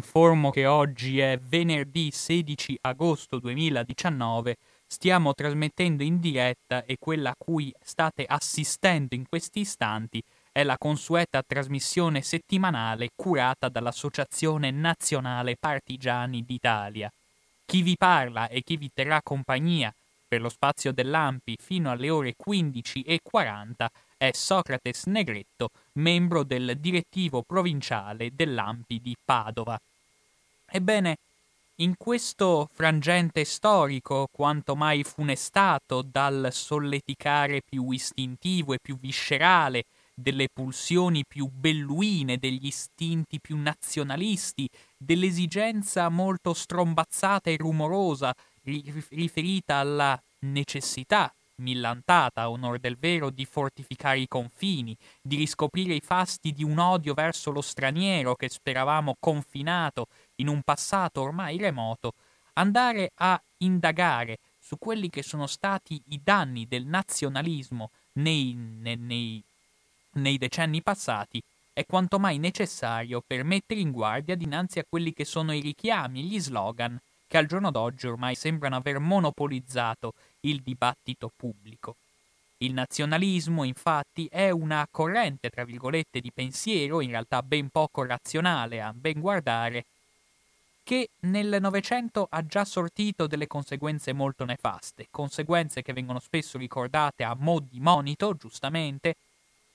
informo che oggi è venerdì 16 agosto 2019, stiamo trasmettendo in diretta e quella a cui state assistendo in questi istanti è la consueta trasmissione settimanale curata dall'Associazione Nazionale Partigiani d'Italia. Chi vi parla e chi vi terrà compagnia per lo spazio dell'Ampi fino alle ore 15.40 è Socrates Negretto, membro del direttivo provinciale dell'Ampi di Padova. Ebbene, in questo frangente storico, quanto mai funestato dal solleticare più istintivo e più viscerale delle pulsioni più belluine, degli istinti più nazionalisti, dell'esigenza molto strombazzata e rumorosa riferita alla necessità millantata, a onor del vero, di fortificare i confini, di riscoprire i fasti di un odio verso lo straniero che speravamo confinato in un passato ormai remoto, andare a indagare su quelli che sono stati i danni del nazionalismo nei, nei, nei, decenni passati è quanto mai necessario per mettere in guardia dinanzi a quelli che sono i richiami gli slogan che al giorno d'oggi ormai sembrano aver monopolizzato il dibattito pubblico. Il nazionalismo, infatti, è una corrente, tra virgolette, di pensiero, in realtà ben poco razionale a ben guardare, che nel Novecento ha già sortito delle conseguenze molto nefaste, conseguenze che vengono spesso ricordate a mo' di monito, giustamente,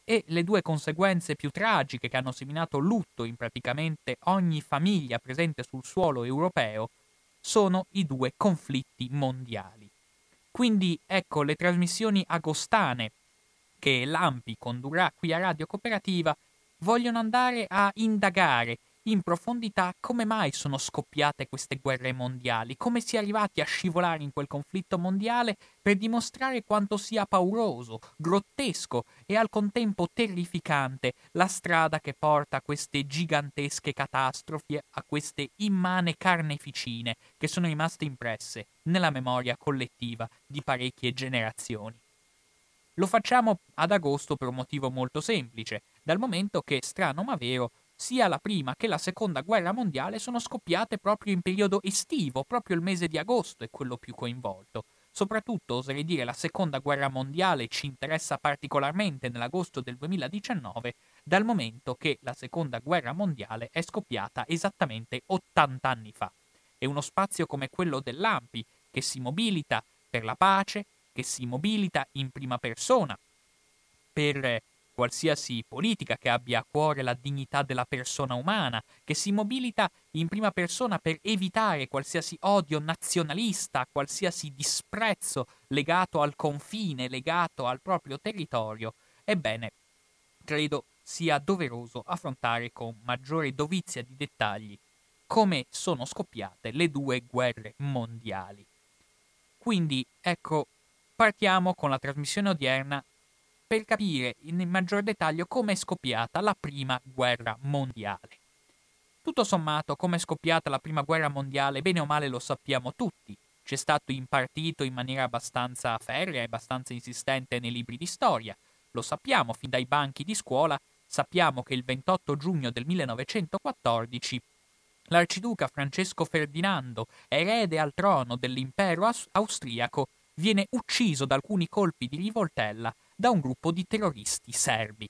e le due conseguenze più tragiche che hanno seminato lutto in praticamente ogni famiglia presente sul suolo europeo sono i due conflitti mondiali. Quindi ecco le trasmissioni agostane che l'AMPI condurrà qui a Radio Cooperativa vogliono andare a indagare in profondità come mai sono scoppiate queste guerre mondiali, come si è arrivati a scivolare in quel conflitto mondiale per dimostrare quanto sia pauroso, grottesco e al contempo terrificante la strada che porta a queste gigantesche catastrofi, a queste immane carneficine che sono rimaste impresse nella memoria collettiva di parecchie generazioni. Lo facciamo ad agosto per un motivo molto semplice, dal momento che, strano ma vero, sia la prima che la seconda guerra mondiale sono scoppiate proprio in periodo estivo, proprio il mese di agosto è quello più coinvolto. Soprattutto, oserei dire, la seconda guerra mondiale ci interessa particolarmente nell'agosto del 2019, dal momento che la seconda guerra mondiale è scoppiata esattamente 80 anni fa. E uno spazio come quello dell'AMPI, che si mobilita per la pace, che si mobilita in prima persona, per qualsiasi politica che abbia a cuore la dignità della persona umana, che si mobilita in prima persona per evitare qualsiasi odio nazionalista, qualsiasi disprezzo legato al confine, legato al proprio territorio, ebbene, credo sia doveroso affrontare con maggiore dovizia di dettagli come sono scoppiate le due guerre mondiali. Quindi, ecco, partiamo con la trasmissione odierna per capire in maggior dettaglio come è scoppiata la prima guerra mondiale. Tutto sommato, come è scoppiata la prima guerra mondiale, bene o male lo sappiamo tutti. C'è stato impartito in maniera abbastanza ferrea e abbastanza insistente nei libri di storia. Lo sappiamo fin dai banchi di scuola, sappiamo che il 28 giugno del 1914 l'arciduca Francesco Ferdinando, erede al trono dell'impero austriaco, viene ucciso da alcuni colpi di rivoltella da un gruppo di terroristi serbi.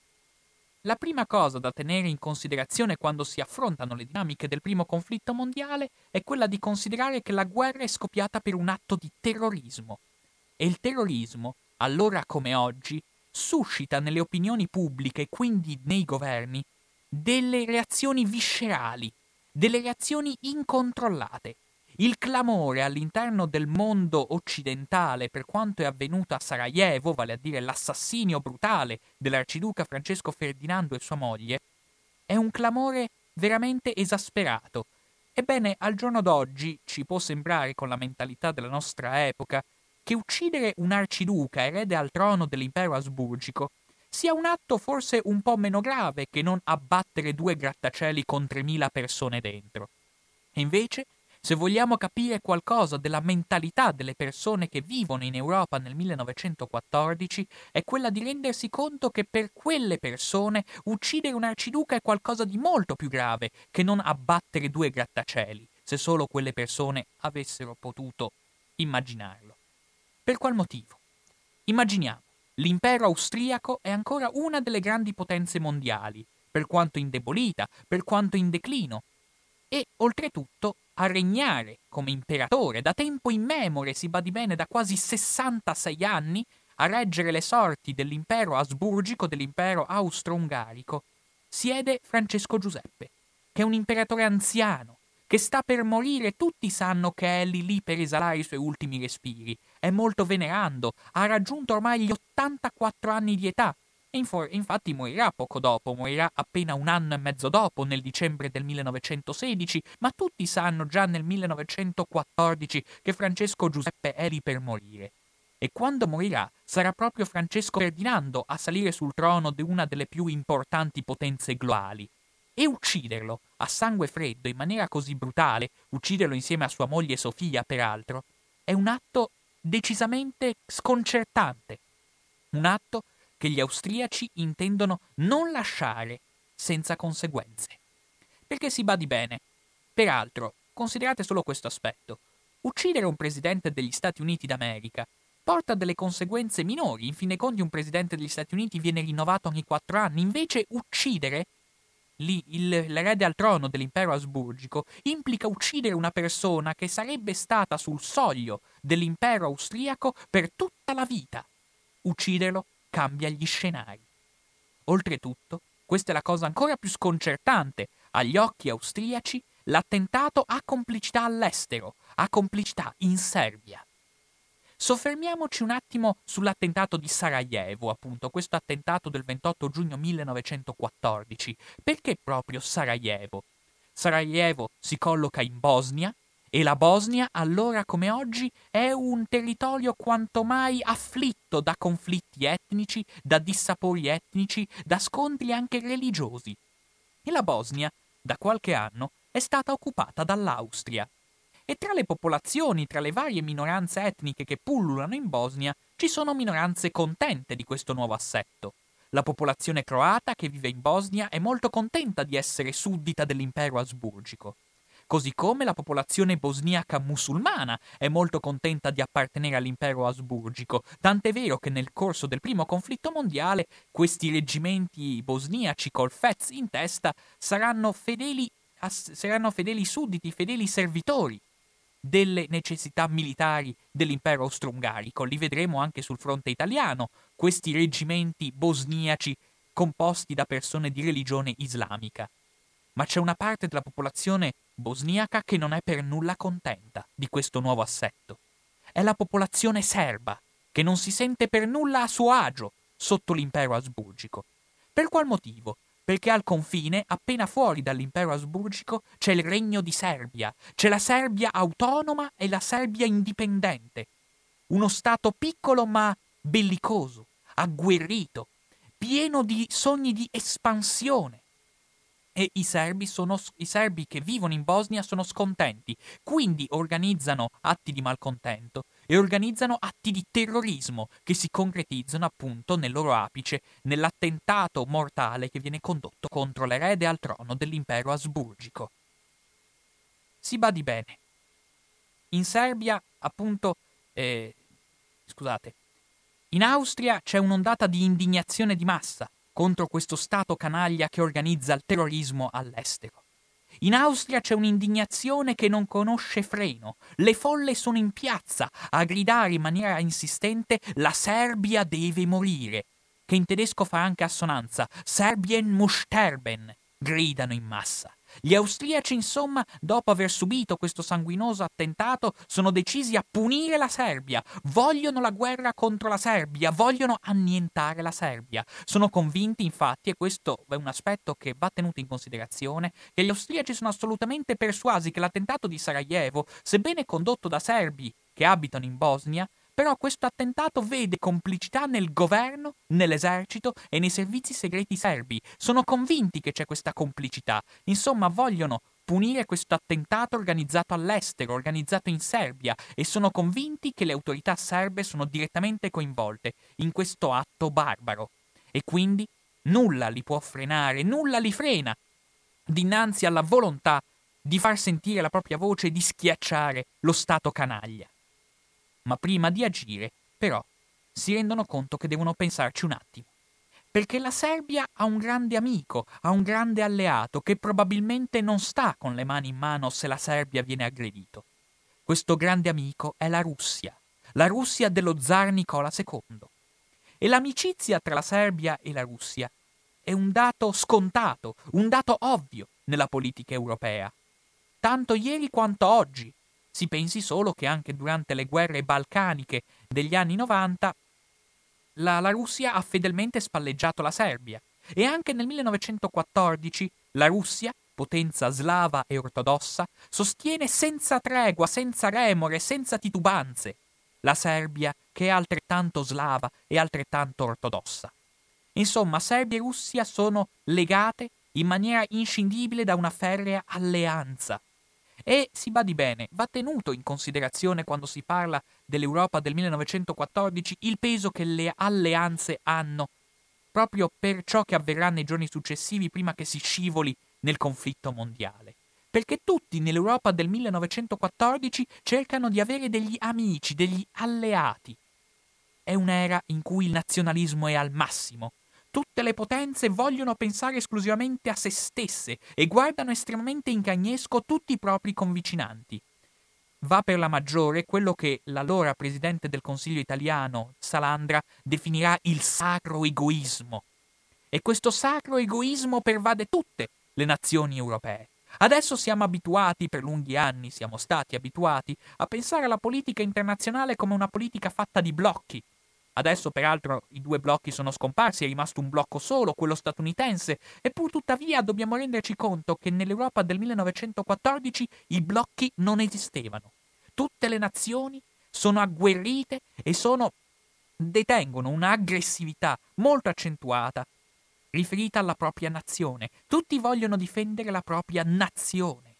La prima cosa da tenere in considerazione quando si affrontano le dinamiche del primo conflitto mondiale è quella di considerare che la guerra è scoppiata per un atto di terrorismo. E il terrorismo, allora come oggi, suscita nelle opinioni pubbliche e quindi nei governi delle reazioni viscerali, delle reazioni incontrollate, il clamore all'interno del mondo occidentale per quanto è avvenuto a Sarajevo, vale a dire l'assassinio brutale dell'arciduca Francesco Ferdinando e sua moglie, è un clamore veramente esasperato. Ebbene, al giorno d'oggi ci può sembrare, con la mentalità della nostra epoca, che uccidere un arciduca erede al trono dell'impero asburgico sia un atto forse un po' meno grave che non abbattere due grattacieli con 3.000 persone dentro. E invece se vogliamo capire qualcosa della mentalità delle persone che vivono in Europa nel 1914, è quella di rendersi conto che per quelle persone uccidere un arciduca è qualcosa di molto più grave che non abbattere due grattacieli, se solo quelle persone avessero potuto immaginarlo. Per qual motivo? Immaginiamo, l'impero austriaco è ancora una delle grandi potenze mondiali, per quanto indebolita, per quanto in declino, e oltretutto a regnare come imperatore. Da tempo immemore, si badi bene, da quasi 66 anni, a reggere le sorti dell'impero asburgico, dell'impero austro-ungarico, siede Francesco Giuseppe, che è un imperatore anziano, che sta per morire, tutti sanno che è lì lì per esalare i suoi ultimi respiri, è molto venerando, ha raggiunto ormai gli 84 anni di età, Infor- infatti morirà poco dopo, morirà appena un anno e mezzo dopo, nel dicembre del 1916, ma tutti sanno già nel 1914 che Francesco Giuseppe è lì per morire. E quando morirà sarà proprio Francesco Ferdinando a salire sul trono di una delle più importanti potenze globali. E ucciderlo a sangue freddo in maniera così brutale, ucciderlo insieme a sua moglie Sofia, peraltro, è un atto decisamente sconcertante. Un atto che gli austriaci intendono non lasciare senza conseguenze. Perché si badi bene. Peraltro, considerate solo questo aspetto. Uccidere un presidente degli Stati Uniti d'America porta delle conseguenze minori. In fin dei conti un presidente degli Stati Uniti viene rinnovato ogni quattro anni. Invece uccidere lì il, l'erede al trono dell'impero asburgico implica uccidere una persona che sarebbe stata sul soglio dell'impero austriaco per tutta la vita. Ucciderlo cambia gli scenari. Oltretutto, questa è la cosa ancora più sconcertante, agli occhi austriaci, l'attentato ha complicità all'estero, ha complicità in Serbia. Soffermiamoci un attimo sull'attentato di Sarajevo, appunto, questo attentato del 28 giugno 1914. Perché proprio Sarajevo? Sarajevo si colloca in Bosnia, e la Bosnia, allora come oggi, è un territorio quanto mai afflitto da conflitti etnici, da dissapori etnici, da scontri anche religiosi. E la Bosnia, da qualche anno, è stata occupata dall'Austria. E tra le popolazioni, tra le varie minoranze etniche che pullulano in Bosnia, ci sono minoranze contente di questo nuovo assetto. La popolazione croata che vive in Bosnia è molto contenta di essere suddita dell'impero asburgico così come la popolazione bosniaca musulmana è molto contenta di appartenere all'impero asburgico, tant'è vero che nel corso del primo conflitto mondiale questi reggimenti bosniaci col Fez in testa saranno fedeli, saranno fedeli sudditi, fedeli servitori delle necessità militari dell'impero austro-ungarico. Li vedremo anche sul fronte italiano, questi reggimenti bosniaci composti da persone di religione islamica. Ma c'è una parte della popolazione bosniaca che non è per nulla contenta di questo nuovo assetto. È la popolazione serba, che non si sente per nulla a suo agio sotto l'impero asburgico. Per qual motivo? Perché al confine, appena fuori dall'impero asburgico, c'è il regno di Serbia, c'è la Serbia autonoma e la Serbia indipendente. Uno Stato piccolo ma bellicoso, agguerrito, pieno di sogni di espansione, e i serbi, sono, i serbi che vivono in Bosnia sono scontenti, quindi organizzano atti di malcontento e organizzano atti di terrorismo che si concretizzano appunto nel loro apice nell'attentato mortale che viene condotto contro l'erede al trono dell'impero asburgico. Si badi bene. In Serbia, appunto, eh, scusate, in Austria c'è un'ondata di indignazione di massa contro questo Stato canaglia che organizza il terrorismo all'estero. In Austria c'è un'indignazione che non conosce freno. Le folle sono in piazza a gridare in maniera insistente la Serbia deve morire, che in tedesco fa anche assonanza Serbien muss sterben, gridano in massa. Gli austriaci, insomma, dopo aver subito questo sanguinoso attentato, sono decisi a punire la Serbia, vogliono la guerra contro la Serbia, vogliono annientare la Serbia. Sono convinti, infatti, e questo è un aspetto che va tenuto in considerazione, che gli austriaci sono assolutamente persuasi che l'attentato di Sarajevo, sebbene condotto da serbi che abitano in Bosnia, però questo attentato vede complicità nel governo, nell'esercito e nei servizi segreti serbi. Sono convinti che c'è questa complicità. Insomma, vogliono punire questo attentato organizzato all'estero, organizzato in Serbia, e sono convinti che le autorità serbe sono direttamente coinvolte in questo atto barbaro. E quindi nulla li può frenare, nulla li frena dinanzi alla volontà di far sentire la propria voce e di schiacciare lo Stato canaglia. Ma prima di agire, però, si rendono conto che devono pensarci un attimo perché la Serbia ha un grande amico, ha un grande alleato che probabilmente non sta con le mani in mano se la Serbia viene aggredito. Questo grande amico è la Russia, la Russia dello zar Nicola II. E l'amicizia tra la Serbia e la Russia è un dato scontato, un dato ovvio nella politica europea. Tanto ieri quanto oggi. Si pensi solo che anche durante le guerre balcaniche degli anni 90 la, la Russia ha fedelmente spalleggiato la Serbia e anche nel 1914 la Russia, potenza slava e ortodossa, sostiene senza tregua, senza remore, senza titubanze la Serbia che è altrettanto slava e altrettanto ortodossa. Insomma, Serbia e Russia sono legate in maniera inscindibile da una ferrea alleanza e si badi bene, va tenuto in considerazione quando si parla dell'Europa del 1914 il peso che le alleanze hanno, proprio per ciò che avverrà nei giorni successivi prima che si scivoli nel conflitto mondiale. Perché tutti nell'Europa del 1914 cercano di avere degli amici, degli alleati. È un'era in cui il nazionalismo è al massimo, Tutte le potenze vogliono pensare esclusivamente a se stesse e guardano estremamente in cagnesco tutti i propri convicinanti. Va per la maggiore quello che l'allora presidente del Consiglio italiano, Salandra, definirà il sacro egoismo. E questo sacro egoismo pervade tutte le nazioni europee. Adesso siamo abituati, per lunghi anni siamo stati abituati, a pensare alla politica internazionale come una politica fatta di blocchi, Adesso, peraltro, i due blocchi sono scomparsi, è rimasto un blocco solo, quello statunitense, e tuttavia dobbiamo renderci conto che nell'Europa del 1914 i blocchi non esistevano. Tutte le nazioni sono agguerrite e sono detengono un'aggressività molto accentuata riferita alla propria nazione. Tutti vogliono difendere la propria nazione.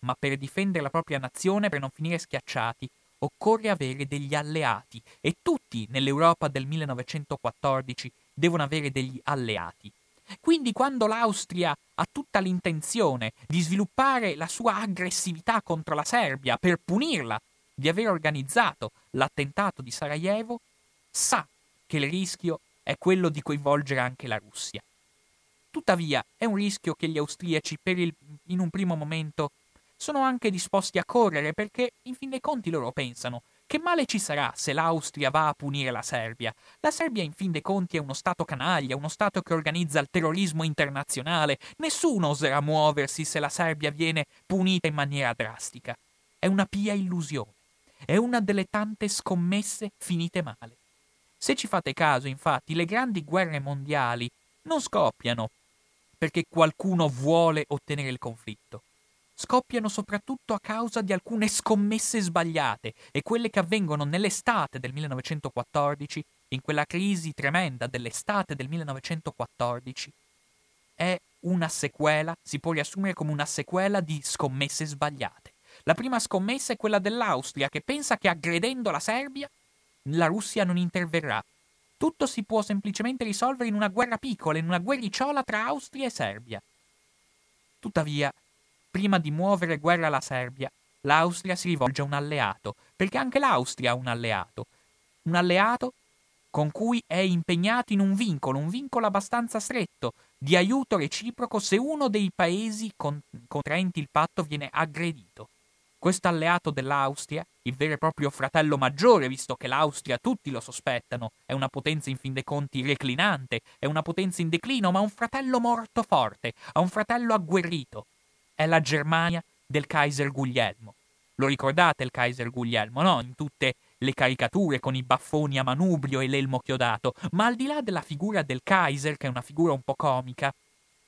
Ma per difendere la propria nazione, per non finire schiacciati, occorre avere degli alleati e tutti nell'Europa del 1914 devono avere degli alleati. Quindi quando l'Austria ha tutta l'intenzione di sviluppare la sua aggressività contro la Serbia per punirla di aver organizzato l'attentato di Sarajevo, sa che il rischio è quello di coinvolgere anche la Russia. Tuttavia è un rischio che gli austriaci il, in un primo momento sono anche disposti a correre perché, in fin dei conti, loro pensano che male ci sarà se l'Austria va a punire la Serbia? La Serbia, in fin dei conti, è uno Stato canaglia, uno Stato che organizza il terrorismo internazionale. Nessuno oserà muoversi se la Serbia viene punita in maniera drastica. È una pia illusione. È una delle tante scommesse finite male. Se ci fate caso, infatti, le grandi guerre mondiali non scoppiano perché qualcuno vuole ottenere il conflitto scoppiano soprattutto a causa di alcune scommesse sbagliate e quelle che avvengono nell'estate del 1914, in quella crisi tremenda dell'estate del 1914, è una sequela, si può riassumere come una sequela di scommesse sbagliate. La prima scommessa è quella dell'Austria che pensa che aggredendo la Serbia la Russia non interverrà. Tutto si può semplicemente risolvere in una guerra piccola, in una guerricciola tra Austria e Serbia. Tuttavia, prima di muovere guerra alla Serbia, l'Austria si rivolge a un alleato, perché anche l'Austria ha un alleato. Un alleato con cui è impegnato in un vincolo, un vincolo abbastanza stretto, di aiuto reciproco se uno dei paesi con- contraenti il patto viene aggredito. Questo alleato dell'Austria, il vero e proprio fratello maggiore, visto che l'Austria tutti lo sospettano, è una potenza in fin dei conti reclinante, è una potenza in declino, ma un fratello morto forte, ha un fratello agguerrito, è la Germania del Kaiser Guglielmo. Lo ricordate il Kaiser Guglielmo, no? In tutte le caricature con i baffoni a manubrio e l'elmo chiodato, ma al di là della figura del Kaiser, che è una figura un po' comica,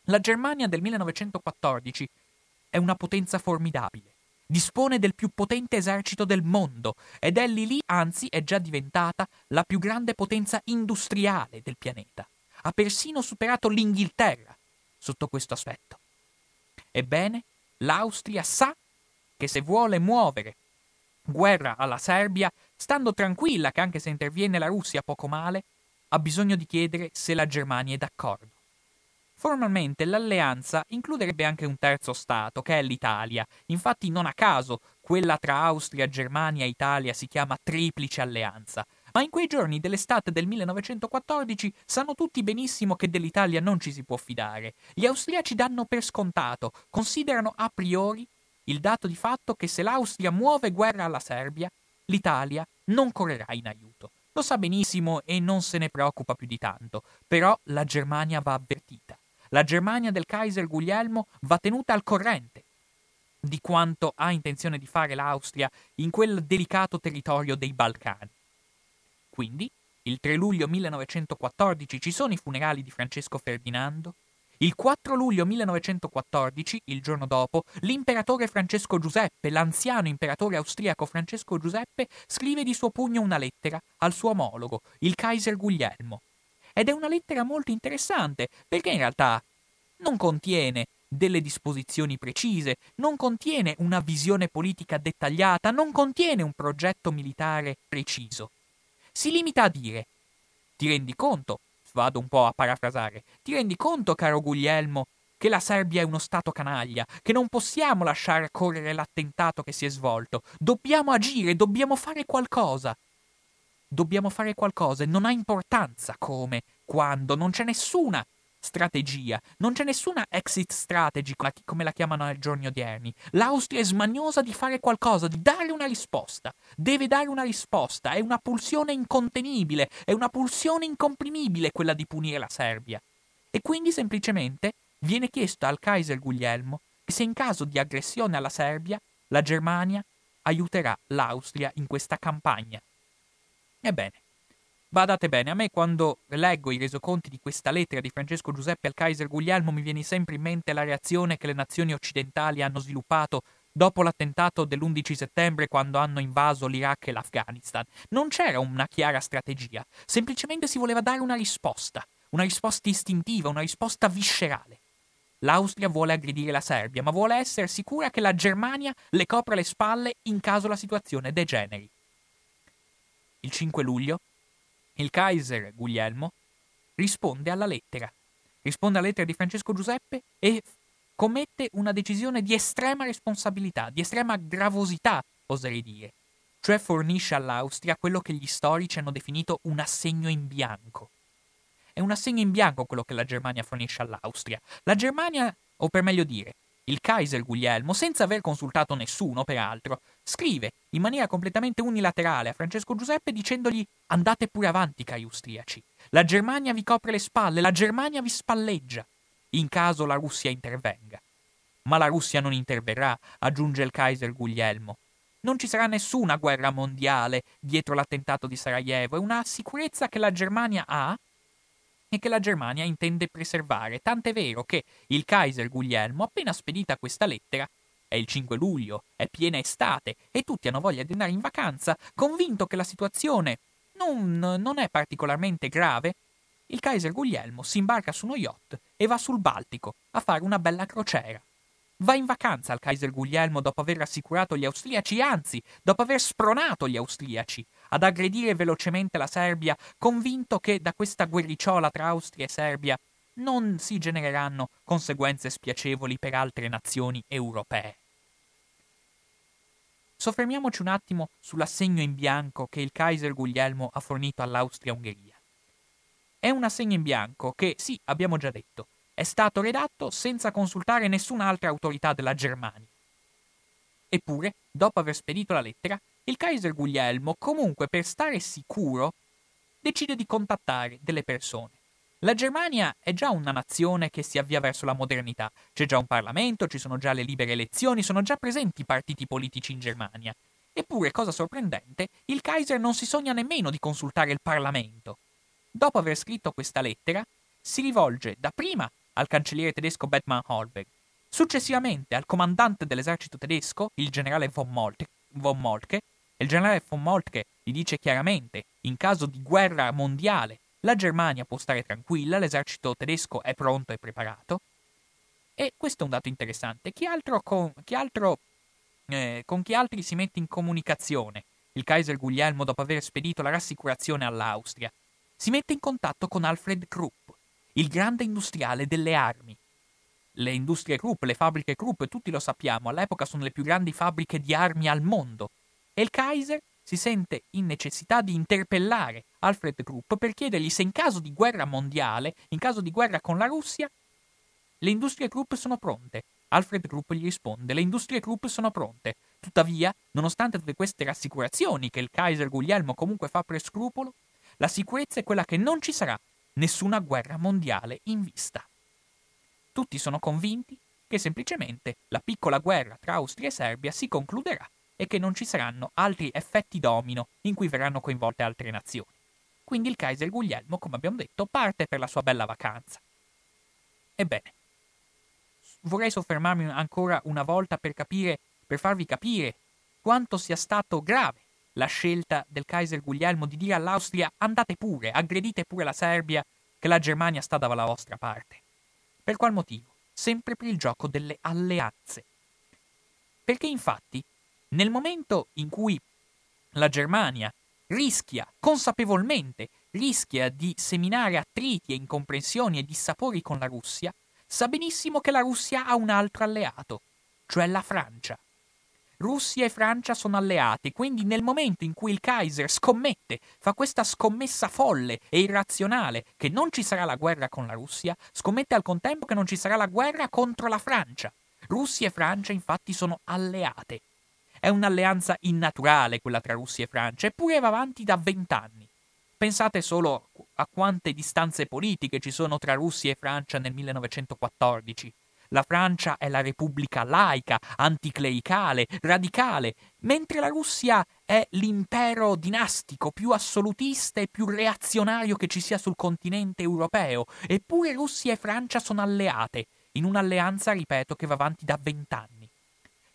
la Germania del 1914 è una potenza formidabile. Dispone del più potente esercito del mondo ed è lì lì, anzi è già diventata la più grande potenza industriale del pianeta. Ha persino superato l'Inghilterra sotto questo aspetto. Ebbene, L'Austria sa che se vuole muovere guerra alla Serbia, stando tranquilla che anche se interviene la Russia poco male, ha bisogno di chiedere se la Germania è d'accordo. Formalmente l'alleanza includerebbe anche un terzo Stato, che è l'Italia. Infatti non a caso quella tra Austria, Germania e Italia si chiama Triplice Alleanza. Ma in quei giorni dell'estate del 1914 sanno tutti benissimo che dell'Italia non ci si può fidare. Gli austriaci danno per scontato, considerano a priori il dato di fatto che se l'Austria muove guerra alla Serbia, l'Italia non correrà in aiuto. Lo sa benissimo e non se ne preoccupa più di tanto, però la Germania va avvertita. La Germania del Kaiser Guglielmo va tenuta al corrente di quanto ha intenzione di fare l'Austria in quel delicato territorio dei Balcani. Quindi, il 3 luglio 1914 ci sono i funerali di Francesco Ferdinando, il 4 luglio 1914, il giorno dopo, l'imperatore Francesco Giuseppe, l'anziano imperatore austriaco Francesco Giuseppe, scrive di suo pugno una lettera al suo omologo, il Kaiser Guglielmo. Ed è una lettera molto interessante, perché in realtà non contiene delle disposizioni precise, non contiene una visione politica dettagliata, non contiene un progetto militare preciso. Si limita a dire ti rendi conto, vado un po' a parafrasare, ti rendi conto, caro Guglielmo, che la Serbia è uno Stato canaglia, che non possiamo lasciare correre l'attentato che si è svolto. Dobbiamo agire, dobbiamo fare qualcosa. Dobbiamo fare qualcosa e non ha importanza come, quando, non c'è nessuna strategia. Non c'è nessuna exit strategy, come la chiamano ai giorni odierni. L'Austria è smaniosa di fare qualcosa, di dare una risposta. Deve dare una risposta. È una pulsione incontenibile, è una pulsione incomprimibile quella di punire la Serbia. E quindi semplicemente viene chiesto al Kaiser Guglielmo se in caso di aggressione alla Serbia, la Germania aiuterà l'Austria in questa campagna. Ebbene, Badate bene, a me quando leggo i resoconti di questa lettera di Francesco Giuseppe al Kaiser Guglielmo mi viene sempre in mente la reazione che le nazioni occidentali hanno sviluppato dopo l'attentato dell'11 settembre quando hanno invaso l'Iraq e l'Afghanistan. Non c'era una chiara strategia, semplicemente si voleva dare una risposta, una risposta istintiva, una risposta viscerale. L'Austria vuole aggredire la Serbia, ma vuole essere sicura che la Germania le copra le spalle in caso la situazione degeneri. Il 5 luglio il Kaiser Guglielmo risponde alla lettera. Risponde alla lettera di Francesco Giuseppe e commette una decisione di estrema responsabilità, di estrema gravosità, oserei dire. Cioè fornisce all'Austria quello che gli storici hanno definito un assegno in bianco. È un assegno in bianco quello che la Germania fornisce all'Austria. La Germania, o per meglio dire, il Kaiser Guglielmo, senza aver consultato nessuno, peraltro, scrive in maniera completamente unilaterale a Francesco Giuseppe dicendogli andate pure avanti, cari austriaci. La Germania vi copre le spalle, la Germania vi spalleggia, in caso la Russia intervenga. Ma la Russia non interverrà, aggiunge il Kaiser Guglielmo. Non ci sarà nessuna guerra mondiale dietro l'attentato di Sarajevo, è una sicurezza che la Germania ha e che la Germania intende preservare, tant'è vero che il Kaiser Guglielmo, appena spedita questa lettera, è il 5 luglio, è piena estate e tutti hanno voglia di andare in vacanza, convinto che la situazione non, non è particolarmente grave, il Kaiser Guglielmo si imbarca su uno yacht e va sul Baltico a fare una bella crociera. Va in vacanza al Kaiser Guglielmo dopo aver rassicurato gli austriaci, anzi, dopo aver spronato gli austriaci ad aggredire velocemente la Serbia, convinto che da questa guerricciola tra Austria e Serbia non si genereranno conseguenze spiacevoli per altre nazioni europee. Soffermiamoci un attimo sull'assegno in bianco che il Kaiser Guglielmo ha fornito all'Austria-Ungheria. È un assegno in bianco che, sì, abbiamo già detto, è stato redatto senza consultare nessun'altra autorità della Germania. Eppure, dopo aver spedito la lettera, il Kaiser Guglielmo, comunque per stare sicuro, decide di contattare delle persone. La Germania è già una nazione che si avvia verso la modernità. C'è già un Parlamento, ci sono già le libere elezioni, sono già presenti partiti politici in Germania. Eppure, cosa sorprendente, il Kaiser non si sogna nemmeno di consultare il Parlamento. Dopo aver scritto questa lettera, si rivolge dapprima al cancelliere tedesco Bettmann Holberg, successivamente al comandante dell'esercito tedesco, il generale von Moltke, von Moltke il generale von Moltke gli dice chiaramente, in caso di guerra mondiale, la Germania può stare tranquilla, l'esercito tedesco è pronto e preparato. E questo è un dato interessante. Chi altro con, chi altro, eh, con chi altri si mette in comunicazione il Kaiser Guglielmo dopo aver spedito la rassicurazione all'Austria? Si mette in contatto con Alfred Krupp, il grande industriale delle armi. Le industrie Krupp, le fabbriche Krupp, tutti lo sappiamo, all'epoca sono le più grandi fabbriche di armi al mondo. E il Kaiser si sente in necessità di interpellare Alfred Krupp per chiedergli se in caso di guerra mondiale, in caso di guerra con la Russia, le industrie Krupp sono pronte. Alfred Krupp gli risponde: Le industrie Krupp sono pronte. Tuttavia, nonostante tutte queste rassicurazioni che il Kaiser Guglielmo comunque fa per scrupolo, la sicurezza è quella che non ci sarà nessuna guerra mondiale in vista. Tutti sono convinti che semplicemente la piccola guerra tra Austria e Serbia si concluderà e che non ci saranno altri effetti domino in cui verranno coinvolte altre nazioni. Quindi il Kaiser Guglielmo, come abbiamo detto, parte per la sua bella vacanza. Ebbene, vorrei soffermarmi ancora una volta per capire, per farvi capire quanto sia stato grave la scelta del Kaiser Guglielmo di dire all'Austria andate pure, aggredite pure la Serbia, che la Germania sta dalla vostra parte. Per qual motivo? Sempre per il gioco delle alleanze. Perché infatti, nel momento in cui la Germania rischia consapevolmente rischia di seminare attriti e incomprensioni e dissapori con la Russia, sa benissimo che la Russia ha un altro alleato, cioè la Francia. Russia e Francia sono alleati, quindi nel momento in cui il Kaiser scommette, fa questa scommessa folle e irrazionale che non ci sarà la guerra con la Russia, scommette al contempo che non ci sarà la guerra contro la Francia. Russia e Francia infatti sono alleate. È un'alleanza innaturale quella tra Russia e Francia, eppure va avanti da vent'anni. Pensate solo a quante distanze politiche ci sono tra Russia e Francia nel 1914. La Francia è la repubblica laica, anticlericale, radicale, mentre la Russia è l'impero dinastico più assolutista e più reazionario che ci sia sul continente europeo. Eppure Russia e Francia sono alleate, in un'alleanza, ripeto, che va avanti da vent'anni.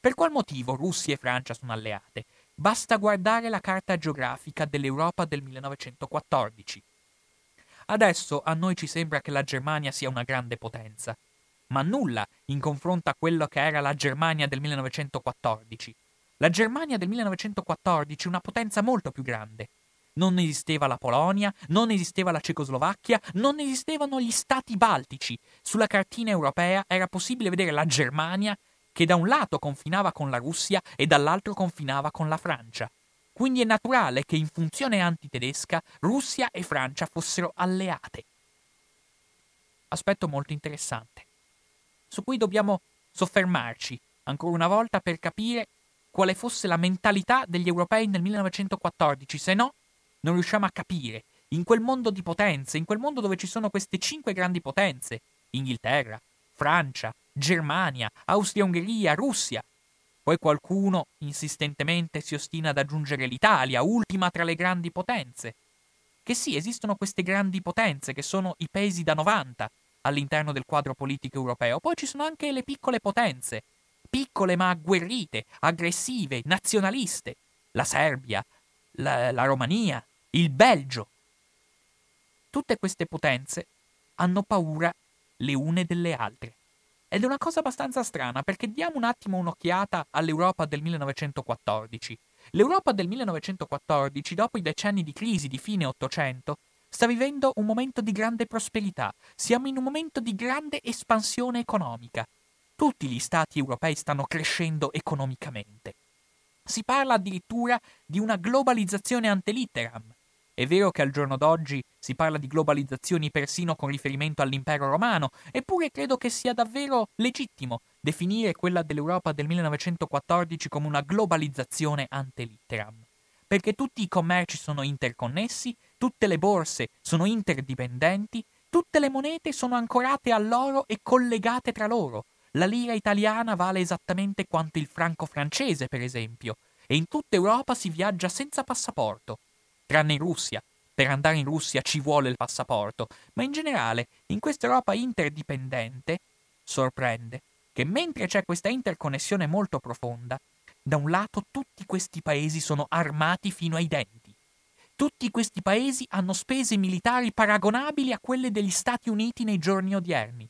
Per qual motivo Russia e Francia sono alleate? Basta guardare la carta geografica dell'Europa del 1914. Adesso a noi ci sembra che la Germania sia una grande potenza, ma nulla in confronto a quello che era la Germania del 1914. La Germania del 1914 è una potenza molto più grande. Non esisteva la Polonia, non esisteva la Cecoslovacchia, non esistevano gli stati baltici. Sulla cartina europea era possibile vedere la Germania che da un lato confinava con la Russia e dall'altro confinava con la Francia. Quindi è naturale che in funzione antitedesca Russia e Francia fossero alleate. Aspetto molto interessante, su cui dobbiamo soffermarci ancora una volta per capire quale fosse la mentalità degli europei nel 1914, se no non riusciamo a capire in quel mondo di potenze, in quel mondo dove ci sono queste cinque grandi potenze, Inghilterra, Francia, Germania, Austria-Ungheria, Russia. Poi qualcuno insistentemente si ostina ad aggiungere l'Italia, ultima tra le grandi potenze. Che sì, esistono queste grandi potenze che sono i paesi da 90 all'interno del quadro politico europeo. Poi ci sono anche le piccole potenze, piccole ma agguerrite, aggressive, nazionaliste. La Serbia, la, la Romania, il Belgio. Tutte queste potenze hanno paura le une delle altre. Ed è una cosa abbastanza strana perché diamo un attimo un'occhiata all'Europa del 1914. L'Europa del 1914, dopo i decenni di crisi di fine Ottocento, sta vivendo un momento di grande prosperità. Siamo in un momento di grande espansione economica. Tutti gli stati europei stanno crescendo economicamente. Si parla addirittura di una globalizzazione ante litteram, è vero che al giorno d'oggi si parla di globalizzazioni persino con riferimento all'impero romano, eppure credo che sia davvero legittimo definire quella dell'Europa del 1914 come una globalizzazione ante litteram. Perché tutti i commerci sono interconnessi, tutte le borse sono interdipendenti, tutte le monete sono ancorate all'oro e collegate tra loro. La lira italiana vale esattamente quanto il franco francese, per esempio, e in tutta Europa si viaggia senza passaporto tranne in Russia. Per andare in Russia ci vuole il passaporto, ma in generale, in questa Europa interdipendente, sorprende che mentre c'è questa interconnessione molto profonda, da un lato tutti questi paesi sono armati fino ai denti. Tutti questi paesi hanno spese militari paragonabili a quelle degli Stati Uniti nei giorni odierni.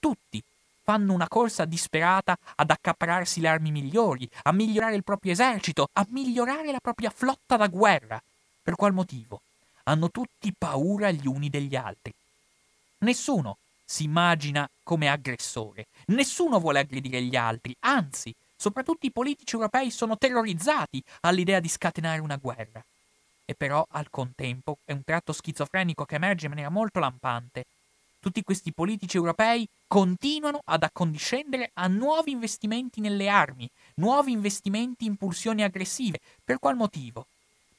Tutti. fanno una corsa disperata ad accaparrarsi le armi migliori, a migliorare il proprio esercito, a migliorare la propria flotta da guerra. Per qual motivo? Hanno tutti paura gli uni degli altri. Nessuno si immagina come aggressore, nessuno vuole aggredire gli altri, anzi, soprattutto i politici europei sono terrorizzati all'idea di scatenare una guerra. E però, al contempo, è un tratto schizofrenico che emerge in maniera molto lampante. Tutti questi politici europei continuano ad accondiscendere a nuovi investimenti nelle armi, nuovi investimenti in pulsioni aggressive. Per qual motivo?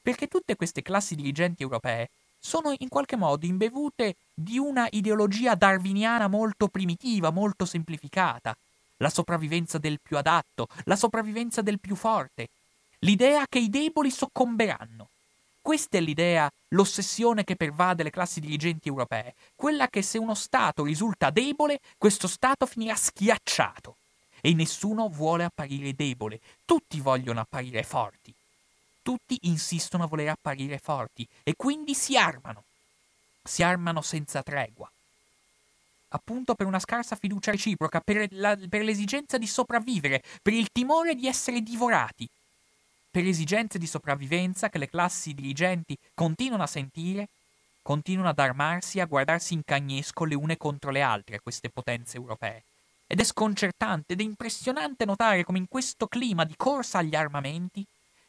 Perché tutte queste classi dirigenti europee sono in qualche modo imbevute di una ideologia darwiniana molto primitiva, molto semplificata. La sopravvivenza del più adatto, la sopravvivenza del più forte, l'idea che i deboli soccomberanno. Questa è l'idea, l'ossessione che pervade le classi dirigenti europee, quella che se uno Stato risulta debole, questo Stato finirà schiacciato. E nessuno vuole apparire debole, tutti vogliono apparire forti. Tutti insistono a voler apparire forti e quindi si armano. Si armano senza tregua. Appunto per una scarsa fiducia reciproca, per, la, per l'esigenza di sopravvivere, per il timore di essere divorati, per esigenze di sopravvivenza che le classi dirigenti continuano a sentire, continuano ad armarsi e a guardarsi in cagnesco le une contro le altre queste potenze europee. Ed è sconcertante ed è impressionante notare come in questo clima di corsa agli armamenti,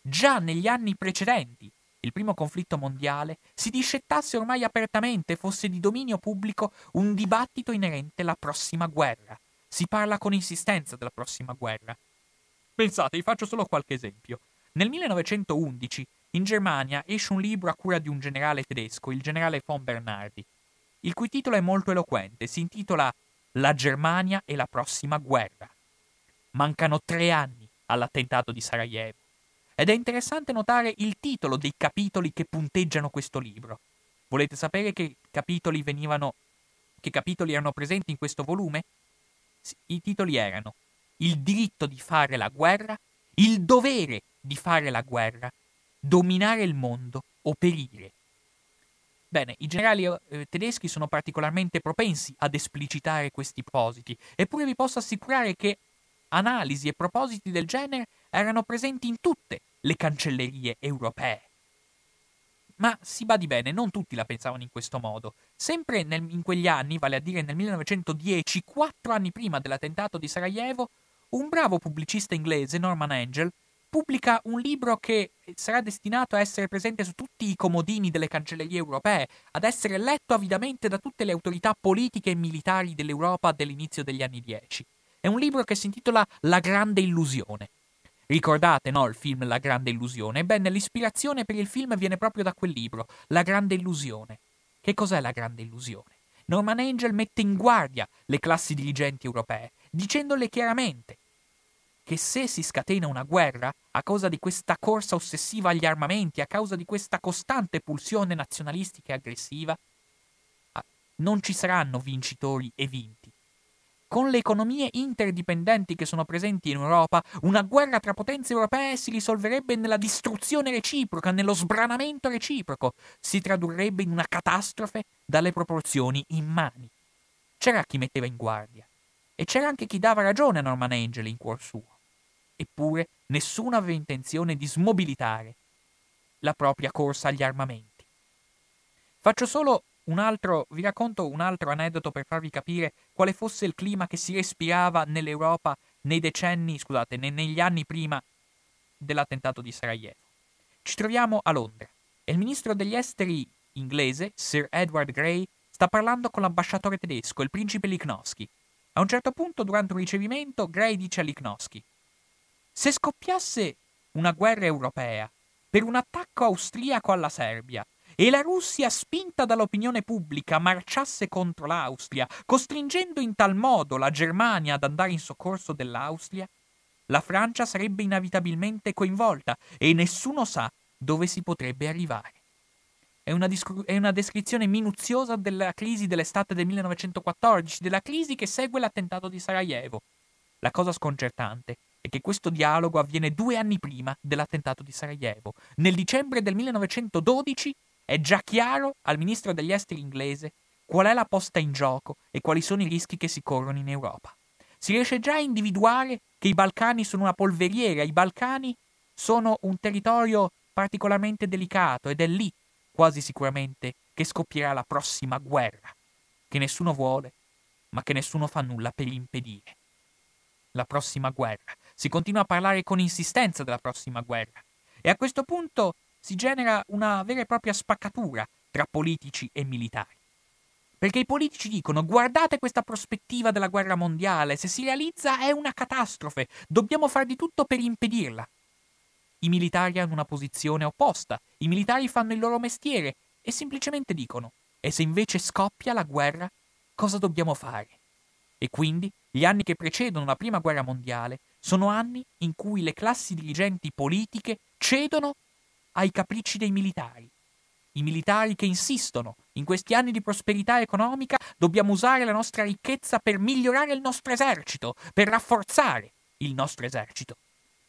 già negli anni precedenti, il primo conflitto mondiale, si discettasse ormai apertamente, fosse di dominio pubblico, un dibattito inerente alla prossima guerra. Si parla con insistenza della prossima guerra. Pensate, vi faccio solo qualche esempio. Nel 1911 in Germania esce un libro a cura di un generale tedesco, il generale von Bernardi, il cui titolo è molto eloquente, si intitola La Germania e la prossima guerra. Mancano tre anni all'attentato di Sarajevo ed è interessante notare il titolo dei capitoli che punteggiano questo libro. Volete sapere che capitoli venivano che capitoli erano presenti in questo volume? I titoli erano Il diritto di fare la guerra, il dovere di fare la guerra, dominare il mondo o perire. Bene, i generali eh, tedeschi sono particolarmente propensi ad esplicitare questi propositi, eppure vi posso assicurare che analisi e propositi del genere erano presenti in tutte le cancellerie europee. Ma si badi bene, non tutti la pensavano in questo modo. Sempre nel, in quegli anni, vale a dire nel 1910, quattro anni prima dell'attentato di Sarajevo, un bravo pubblicista inglese, Norman Angel, pubblica un libro che sarà destinato a essere presente su tutti i comodini delle cancellerie europee, ad essere letto avidamente da tutte le autorità politiche e militari dell'Europa dell'inizio degli anni Dieci. È un libro che si intitola La grande illusione. Ricordate, no, il film La grande illusione? Ebbene, l'ispirazione per il film viene proprio da quel libro, La grande illusione. Che cos'è la grande illusione? Norman Angel mette in guardia le classi dirigenti europee, dicendole chiaramente che se si scatena una guerra a causa di questa corsa ossessiva agli armamenti, a causa di questa costante pulsione nazionalistica e aggressiva, ah, non ci saranno vincitori e vinti. Con le economie interdipendenti che sono presenti in Europa, una guerra tra potenze europee si risolverebbe nella distruzione reciproca, nello sbranamento reciproco, si tradurrebbe in una catastrofe dalle proporzioni immani. C'era chi metteva in guardia, e c'era anche chi dava ragione a Norman Angel in cuor suo. Eppure nessuno aveva intenzione di smobilitare la propria corsa agli armamenti. Faccio solo un altro, vi racconto un altro aneddoto per farvi capire quale fosse il clima che si respirava nell'Europa nei decenni, scusate, negli anni prima dell'attentato di Sarajevo. Ci troviamo a Londra e il ministro degli esteri inglese, Sir Edward Grey, sta parlando con l'ambasciatore tedesco, il principe Lichnowsky. A un certo punto, durante un ricevimento, Grey dice a Lichnowsky se scoppiasse una guerra europea per un attacco austriaco alla Serbia e la Russia, spinta dall'opinione pubblica, marciasse contro l'Austria, costringendo in tal modo la Germania ad andare in soccorso dell'Austria, la Francia sarebbe inevitabilmente coinvolta e nessuno sa dove si potrebbe arrivare. È una, discru- è una, descrizione minuziosa della crisi dell'estate del 1914, della crisi che segue l'attentato di Sarajevo. La cosa sconcertante è che questo dialogo avviene due anni prima dell'attentato di Sarajevo. Nel dicembre del 1912 è già chiaro al ministro degli esteri inglese qual è la posta in gioco e quali sono i rischi che si corrono in Europa. Si riesce già a individuare che i Balcani sono una polveriera, i Balcani sono un territorio particolarmente delicato ed è lì, quasi sicuramente, che scoppierà la prossima guerra, che nessuno vuole, ma che nessuno fa nulla per impedire. La prossima guerra. Si continua a parlare con insistenza della prossima guerra. E a questo punto si genera una vera e propria spaccatura tra politici e militari. Perché i politici dicono guardate questa prospettiva della guerra mondiale, se si realizza è una catastrofe, dobbiamo fare di tutto per impedirla. I militari hanno una posizione opposta, i militari fanno il loro mestiere e semplicemente dicono e se invece scoppia la guerra, cosa dobbiamo fare? E quindi gli anni che precedono la prima guerra mondiale sono anni in cui le classi dirigenti politiche cedono ai capricci dei militari. I militari che insistono, in questi anni di prosperità economica dobbiamo usare la nostra ricchezza per migliorare il nostro esercito, per rafforzare il nostro esercito.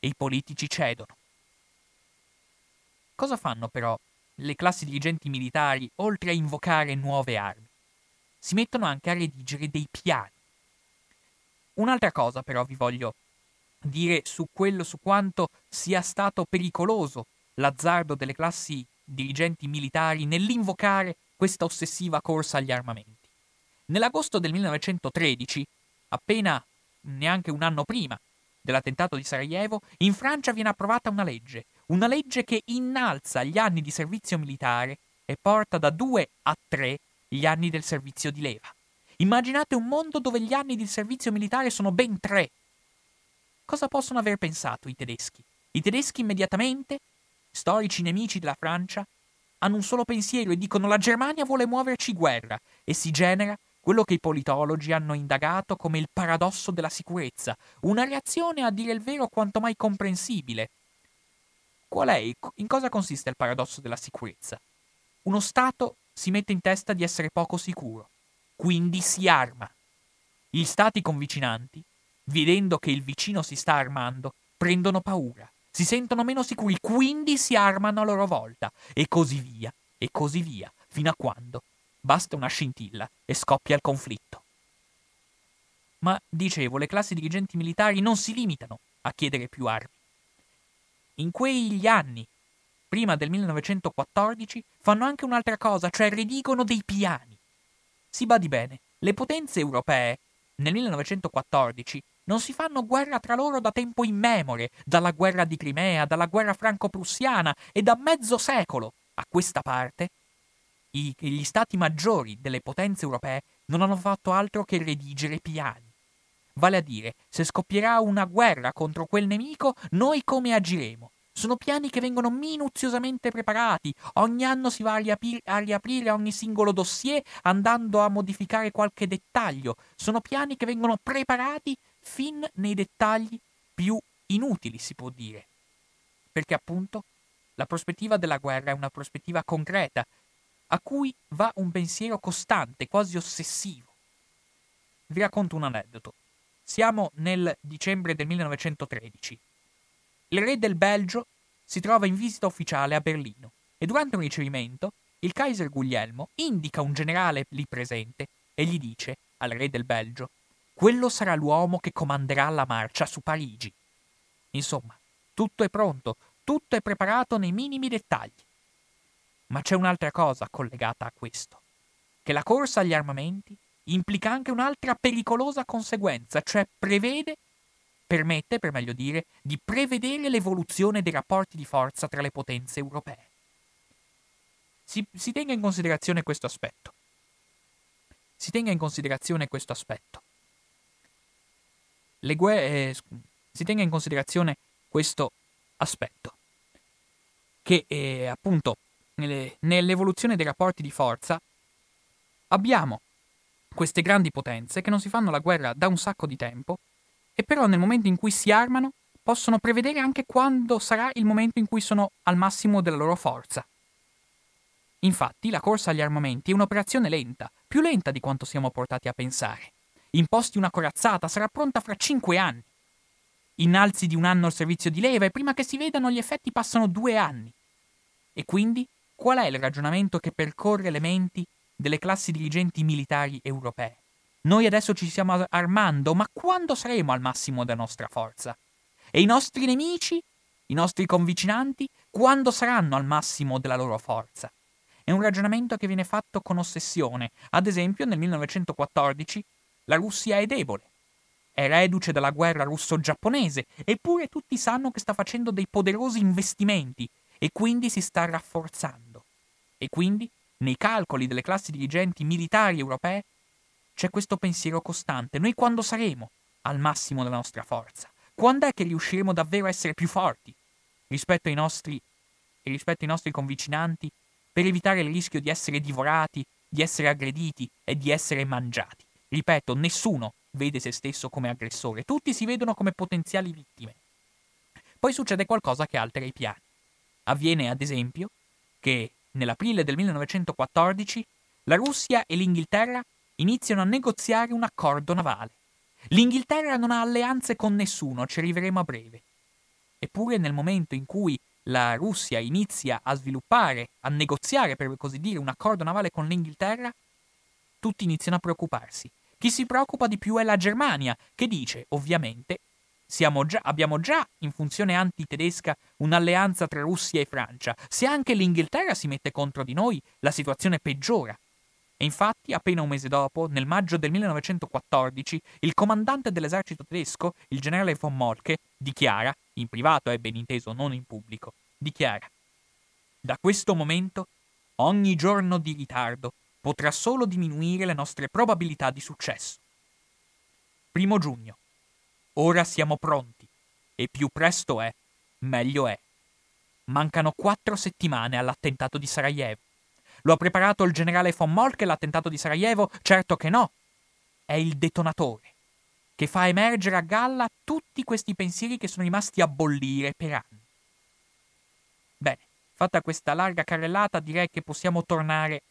E i politici cedono. Cosa fanno però le classi dirigenti militari oltre a invocare nuove armi? Si mettono anche a redigere dei piani. Un'altra cosa però vi voglio dire su quello, su quanto sia stato pericoloso l'azzardo delle classi dirigenti militari nell'invocare questa ossessiva corsa agli armamenti. Nell'agosto del 1913, appena neanche un anno prima dell'attentato di Sarajevo, in Francia viene approvata una legge, una legge che innalza gli anni di servizio militare e porta da due a tre gli anni del servizio di leva. Immaginate un mondo dove gli anni di servizio militare sono ben tre. Cosa possono aver pensato i tedeschi? I tedeschi immediatamente storici nemici della Francia, hanno un solo pensiero e dicono la Germania vuole muoverci guerra e si genera quello che i politologi hanno indagato come il paradosso della sicurezza, una reazione a dire il vero quanto mai comprensibile. Qual è? In cosa consiste il paradosso della sicurezza? Uno Stato si mette in testa di essere poco sicuro, quindi si arma. Gli Stati convicinanti, vedendo che il vicino si sta armando, prendono paura si sentono meno sicuri, quindi si armano a loro volta, e così via, e così via, fino a quando basta una scintilla e scoppia il conflitto. Ma, dicevo, le classi dirigenti militari non si limitano a chiedere più armi. In quegli anni, prima del 1914, fanno anche un'altra cosa, cioè redigono dei piani. Si badi bene, le potenze europee, nel 1914, non si fanno guerra tra loro da tempo immemore, dalla guerra di Crimea, dalla guerra franco-prussiana e da mezzo secolo. A questa parte, i, gli stati maggiori delle potenze europee non hanno fatto altro che redigere piani. Vale a dire, se scoppierà una guerra contro quel nemico, noi come agiremo? Sono piani che vengono minuziosamente preparati. Ogni anno si va a, riapri- a, riaprire ogni singolo dossier andando a modificare qualche dettaglio. Sono piani che vengono preparati fin nei dettagli più inutili, si può dire. Perché appunto la prospettiva della guerra è una prospettiva concreta, a cui va un pensiero costante, quasi ossessivo. Vi racconto un aneddoto. Siamo nel dicembre del 1913. Il re del Belgio si trova in visita ufficiale a Berlino e durante un ricevimento il Kaiser Guglielmo indica un generale lì presente e gli dice al re del Belgio quello sarà l'uomo che comanderà la marcia su Parigi. Insomma, tutto è pronto, tutto è preparato nei minimi dettagli. Ma c'è un'altra cosa collegata a questo, che la corsa agli armamenti implica anche un'altra pericolosa conseguenza, cioè prevede, permette, per meglio dire, di prevedere l'evoluzione dei rapporti di forza tra le potenze europee. Si, si tenga in considerazione questo aspetto. Si tenga in considerazione questo aspetto guerre, eh, si tenga in considerazione questo aspetto, che eh, appunto nelle, nell'evoluzione dei rapporti di forza abbiamo queste grandi potenze che non si fanno la guerra da un sacco di tempo e però nel momento in cui si armano possono prevedere anche quando sarà il momento in cui sono al massimo della loro forza. Infatti la corsa agli armamenti è un'operazione lenta, più lenta di quanto siamo portati a pensare. Imposti una corazzata, sarà pronta fra cinque anni. Innalzi di un anno il servizio di leva e prima che si vedano gli effetti passano due anni. E quindi qual è il ragionamento che percorre le menti delle classi dirigenti militari europee? Noi adesso ci stiamo armando, ma quando saremo al massimo della nostra forza? E i nostri nemici, i nostri convicinanti, quando saranno al massimo della loro forza? È un ragionamento che viene fatto con ossessione. Ad esempio, nel 1914 la Russia è debole. È reduce dalla guerra russo-giapponese, eppure tutti sanno che sta facendo dei poderosi investimenti e quindi si sta rafforzando. E quindi, nei calcoli delle classi dirigenti militari europee, c'è questo pensiero costante. Noi quando saremo al massimo della nostra forza? Quando è che riusciremo davvero a essere più forti rispetto ai nostri, rispetto ai nostri convicinanti per evitare il rischio di essere divorati, di essere aggrediti e di essere mangiati? Ripeto, nessuno vede se stesso come aggressore, tutti si vedono come potenziali vittime. Poi succede qualcosa che altera i piani. Avviene, ad esempio, che nell'aprile del 1914 la Russia e l'Inghilterra iniziano a negoziare un accordo navale. L'Inghilterra non ha alleanze con nessuno, ci arriveremo a breve. Eppure nel momento in cui la Russia inizia a sviluppare, a negoziare per così dire un accordo navale con l'Inghilterra, tutti iniziano a preoccuparsi. Chi si preoccupa di più è la Germania, che dice, ovviamente, già, abbiamo già in funzione antitedesca un'alleanza tra Russia e Francia. Se anche l'Inghilterra si mette contro di noi, la situazione peggiora. E infatti, appena un mese dopo, nel maggio del 1914, il comandante dell'esercito tedesco, il generale von Moltke, dichiara, in privato è ben inteso, non in pubblico, dichiara Da questo momento, ogni giorno di ritardo potrà solo diminuire le nostre probabilità di successo. Primo giugno. Ora siamo pronti, e più presto è, meglio è. Mancano quattro settimane all'attentato di Sarajevo. Lo ha preparato il generale von Molke l'attentato di Sarajevo? Certo che no. È il detonatore, che fa emergere a galla tutti questi pensieri che sono rimasti a bollire per anni. Bene, fatta questa larga carrellata, direi che possiamo tornare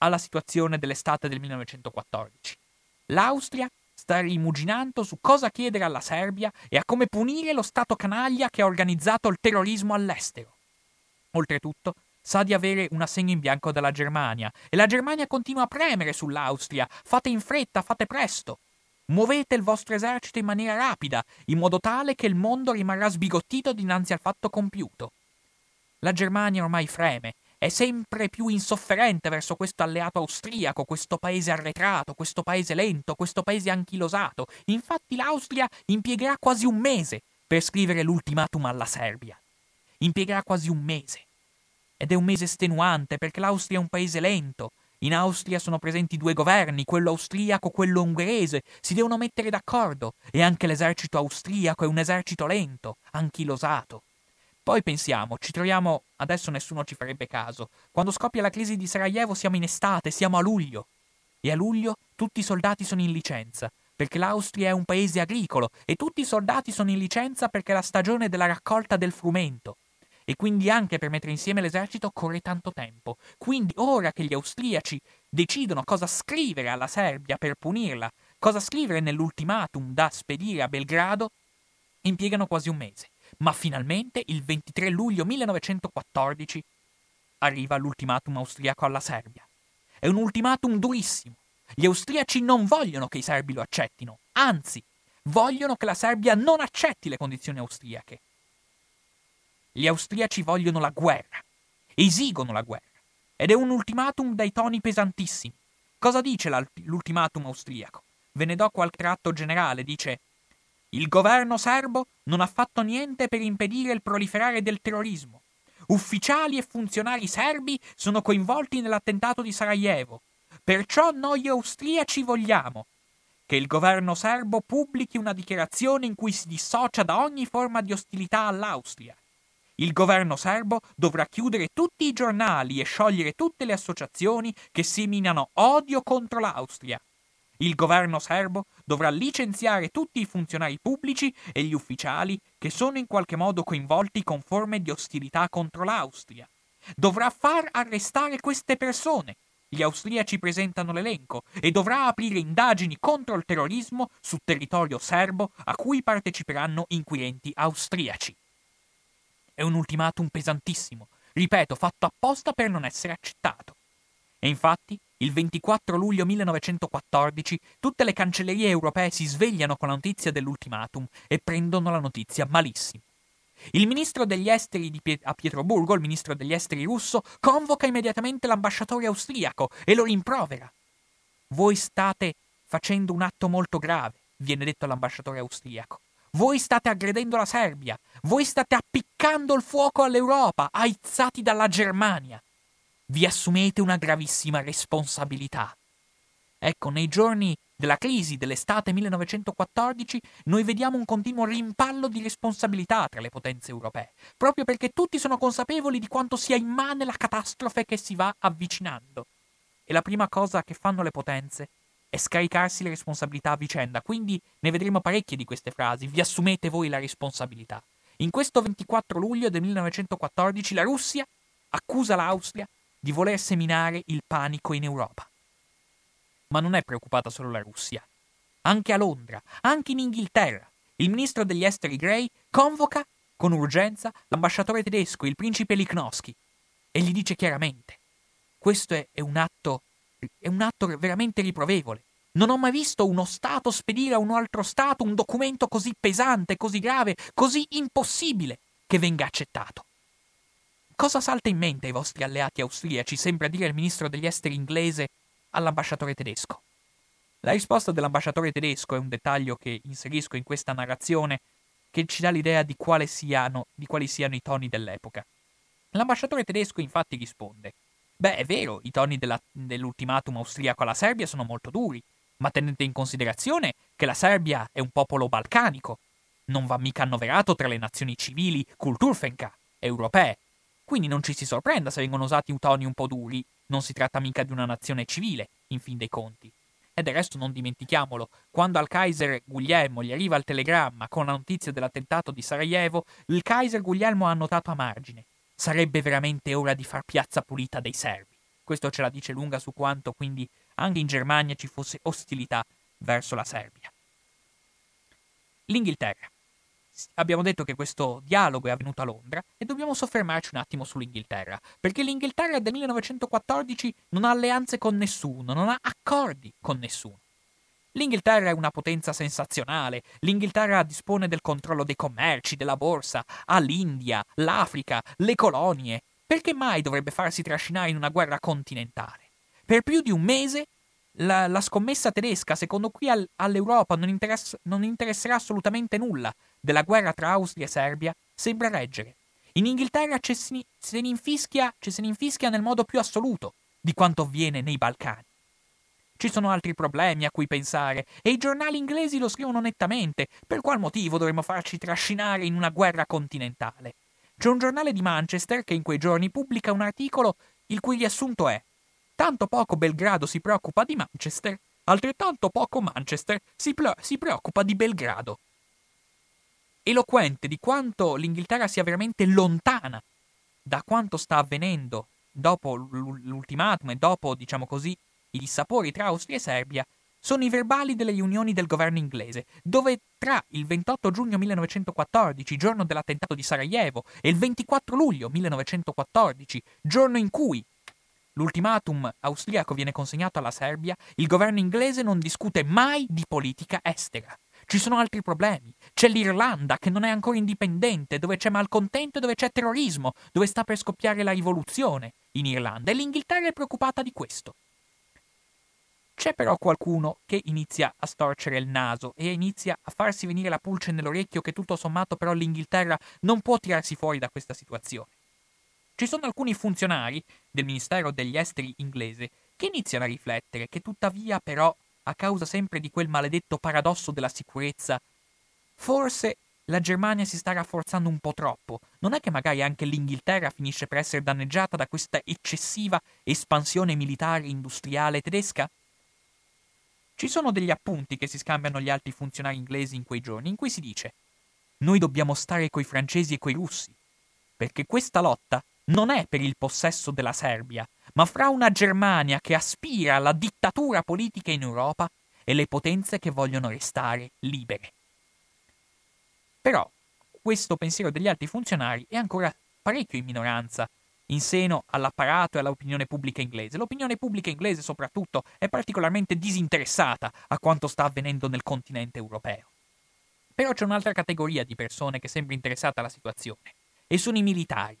alla situazione dell'estate del 1914. L'Austria sta rimuginando su cosa chiedere alla Serbia e a come punire lo Stato canaglia che ha organizzato il terrorismo all'estero. Oltretutto, sa di avere un assegno in bianco dalla Germania e la Germania continua a premere sull'Austria. Fate in fretta, fate presto. Muovete il vostro esercito in maniera rapida, in modo tale che il mondo rimarrà sbigottito dinanzi al fatto compiuto. La Germania ormai freme, è sempre più insofferente verso questo alleato austriaco, questo paese arretrato, questo paese lento, questo paese anchilosato. Infatti l'Austria impiegherà quasi un mese per scrivere l'ultimatum alla Serbia. Impiegherà quasi un mese. Ed è un mese estenuante perché l'Austria è un paese lento. In Austria sono presenti due governi, quello austriaco e quello ungherese. Si devono mettere d'accordo. E anche l'esercito austriaco è un esercito lento, anchilosato. Poi pensiamo, ci troviamo, adesso nessuno ci farebbe caso, quando scoppia la crisi di Sarajevo siamo in estate, siamo a luglio. E a luglio tutti i soldati sono in licenza, perché l'Austria è un paese agricolo e tutti i soldati sono in licenza perché è la stagione della raccolta del frumento e quindi anche per mettere insieme l'esercito occorre tanto tempo. Quindi ora che gli austriaci decidono cosa scrivere alla Serbia per punirla, cosa scrivere nell'ultimatum da spedire a Belgrado, impiegano quasi un mese. Ma finalmente, il 23 luglio 1914, arriva l'ultimatum austriaco alla Serbia. È un ultimatum durissimo. Gli austriaci non vogliono che i serbi lo accettino, anzi, vogliono che la Serbia non accetti le condizioni austriache. Gli austriaci vogliono la guerra, esigono la guerra, ed è un ultimatum dai toni pesantissimi. Cosa dice l'ultimatum austriaco? Ve ne do qualche tratto generale, dice il governo serbo non ha fatto niente per impedire il proliferare del terrorismo. Ufficiali e funzionari serbi sono coinvolti nell'attentato di Sarajevo. Perciò noi austriaci vogliamo che il governo serbo pubblichi una dichiarazione in cui si dissocia da ogni forma di ostilità all'Austria il governo serbo dovrà chiudere tutti i giornali e sciogliere tutte le associazioni che seminano odio contro l'Austria. Il governo serbo dovrà licenziare tutti i funzionari pubblici e gli ufficiali che sono in qualche modo coinvolti con forme di ostilità contro l'Austria. Dovrà far arrestare queste persone. Gli austriaci presentano l'elenco e dovrà aprire indagini contro il terrorismo su territorio serbo a cui parteciperanno inquirenti austriaci. È un ultimatum pesantissimo, ripeto, fatto apposta per non essere accettato. E infatti, il 24 luglio 1914 tutte le cancellerie europee si svegliano con la notizia dell'ultimatum e prendono la notizia malissimo. Il ministro degli esteri Piet- a Pietroburgo, il ministro degli esteri russo, convoca immediatamente l'ambasciatore austriaco e lo rimprovera. Voi state facendo un atto molto grave, viene detto all'ambasciatore austriaco. Voi state aggredendo la Serbia, voi state appiccando il fuoco all'Europa, aizzati dalla Germania. Vi assumete una gravissima responsabilità. Ecco, nei giorni della crisi dell'estate 1914 noi vediamo un continuo rimpallo di responsabilità tra le potenze europee, proprio perché tutti sono consapevoli di quanto sia immane la catastrofe che si va avvicinando. E la prima cosa che fanno le potenze è scaricarsi le responsabilità a vicenda, quindi ne vedremo parecchie di queste frasi, vi assumete voi la responsabilità. In questo 24 luglio del 1914 la Russia accusa l'Austria di voler seminare il panico in Europa. Ma non è preoccupata solo la Russia. Anche a Londra, anche in Inghilterra, il ministro degli esteri Gray convoca con urgenza l'ambasciatore tedesco, il principe Lichnowsky, e gli dice chiaramente: questo è, è, un atto, è un atto veramente riprovevole. Non ho mai visto uno Stato spedire a un altro Stato un documento così pesante, così grave, così impossibile che venga accettato. Cosa salta in mente ai vostri alleati austriaci, sembra dire il ministro degli esteri inglese all'ambasciatore tedesco. La risposta dell'ambasciatore tedesco è un dettaglio che inserisco in questa narrazione che ci dà l'idea di, siano, di quali siano i toni dell'epoca. L'ambasciatore tedesco infatti risponde Beh, è vero, i toni della, dell'ultimatum austriaco alla Serbia sono molto duri, ma tenete in considerazione che la Serbia è un popolo balcanico, non va mica annoverato tra le nazioni civili Kulturfenka europee, quindi non ci si sorprenda se vengono usati toni un po' duri non si tratta mica di una nazione civile, in fin dei conti. E del resto non dimentichiamolo, quando al Kaiser Guglielmo gli arriva il telegramma con la notizia dell'attentato di Sarajevo, il Kaiser Guglielmo ha annotato a margine. Sarebbe veramente ora di far piazza pulita dei serbi. Questo ce la dice lunga su quanto quindi anche in Germania ci fosse ostilità verso la Serbia. L'Inghilterra abbiamo detto che questo dialogo è avvenuto a Londra e dobbiamo soffermarci un attimo sull'Inghilterra, perché l'Inghilterra del 1914 non ha alleanze con nessuno, non ha accordi con nessuno. L'Inghilterra è una potenza sensazionale, l'Inghilterra dispone del controllo dei commerci, della borsa, ha l'India, l'Africa, le colonie. Perché mai dovrebbe farsi trascinare in una guerra continentale? Per più di un mese la, la scommessa tedesca, secondo cui al, all'Europa non, interess- non interesserà assolutamente nulla della guerra tra Austria e Serbia, sembra reggere. In Inghilterra ci se ne infischia, ci se ne infischia nel modo più assoluto di quanto avviene nei Balcani. Ci sono altri problemi a cui pensare e i giornali inglesi lo scrivono nettamente. Per qual motivo dovremmo farci trascinare in una guerra continentale? C'è un giornale di Manchester che in quei giorni pubblica un articolo il cui riassunto è Tanto poco Belgrado si preoccupa di Manchester, altrettanto poco Manchester si, ple- si preoccupa di Belgrado. Eloquente di quanto l'Inghilterra sia veramente lontana da quanto sta avvenendo dopo l'ultimatum e dopo, diciamo così, i dissapori tra Austria e Serbia, sono i verbali delle riunioni del governo inglese, dove tra il 28 giugno 1914, giorno dell'attentato di Sarajevo, e il 24 luglio 1914, giorno in cui l'ultimatum austriaco viene consegnato alla Serbia, il governo inglese non discute mai di politica estera. Ci sono altri problemi. C'è l'Irlanda che non è ancora indipendente, dove c'è malcontento e dove c'è terrorismo, dove sta per scoppiare la rivoluzione in Irlanda e l'Inghilterra è preoccupata di questo. C'è però qualcuno che inizia a storcere il naso e inizia a farsi venire la pulce nell'orecchio che tutto sommato però l'Inghilterra non può tirarsi fuori da questa situazione. Ci sono alcuni funzionari del Ministero degli Esteri inglese che iniziano a riflettere che tuttavia però, a causa sempre di quel maledetto paradosso della sicurezza, forse la Germania si sta rafforzando un po' troppo. Non è che magari anche l'Inghilterra finisce per essere danneggiata da questa eccessiva espansione militare industriale tedesca? Ci sono degli appunti che si scambiano gli altri funzionari inglesi in quei giorni, in cui si dice Noi dobbiamo stare coi francesi e coi russi, perché questa lotta non è per il possesso della Serbia, ma fra una Germania che aspira alla dittatura politica in Europa e le potenze che vogliono restare libere. Però questo pensiero degli altri funzionari è ancora parecchio in minoranza in seno all'apparato e all'opinione pubblica inglese. L'opinione pubblica inglese, soprattutto, è particolarmente disinteressata a quanto sta avvenendo nel continente europeo. Però c'è un'altra categoria di persone che sembra interessata alla situazione, e sono i militari.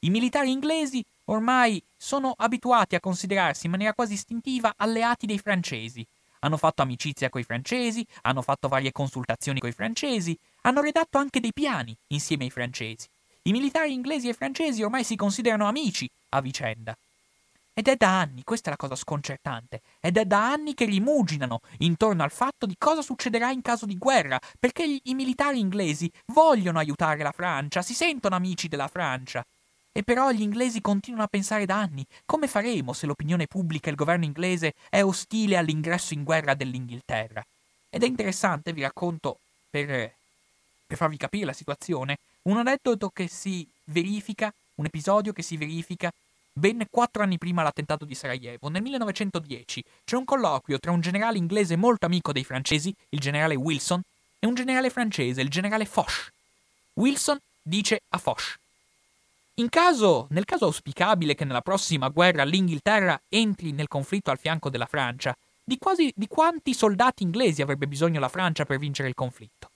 I militari inglesi ormai sono abituati a considerarsi in maniera quasi istintiva alleati dei francesi. Hanno fatto amicizia coi francesi, hanno fatto varie consultazioni coi francesi, hanno redatto anche dei piani insieme ai francesi. I militari inglesi e francesi ormai si considerano amici a vicenda. Ed è da anni, questa è la cosa sconcertante, ed è da anni che rimuginano intorno al fatto di cosa succederà in caso di guerra, perché i, militari inglesi vogliono aiutare la Francia, si sentono amici della Francia. E però gli inglesi continuano a pensare da anni come faremo se l'opinione pubblica e il governo inglese è ostile all'ingresso in guerra dell'Inghilterra. Ed è interessante, vi racconto, per, per farvi capire la situazione, un aneddoto che si verifica, un episodio che si verifica ben quattro anni prima l'attentato di Sarajevo. Nel 1910 c'è un colloquio tra un generale inglese molto amico dei francesi, il generale Wilson, e un generale francese, il generale Foch. Wilson dice a Foch: caso, nel caso auspicabile che nella prossima guerra l'Inghilterra entri nel conflitto al fianco della Francia, di, quasi, di quanti soldati inglesi avrebbe bisogno la Francia per vincere il conflitto?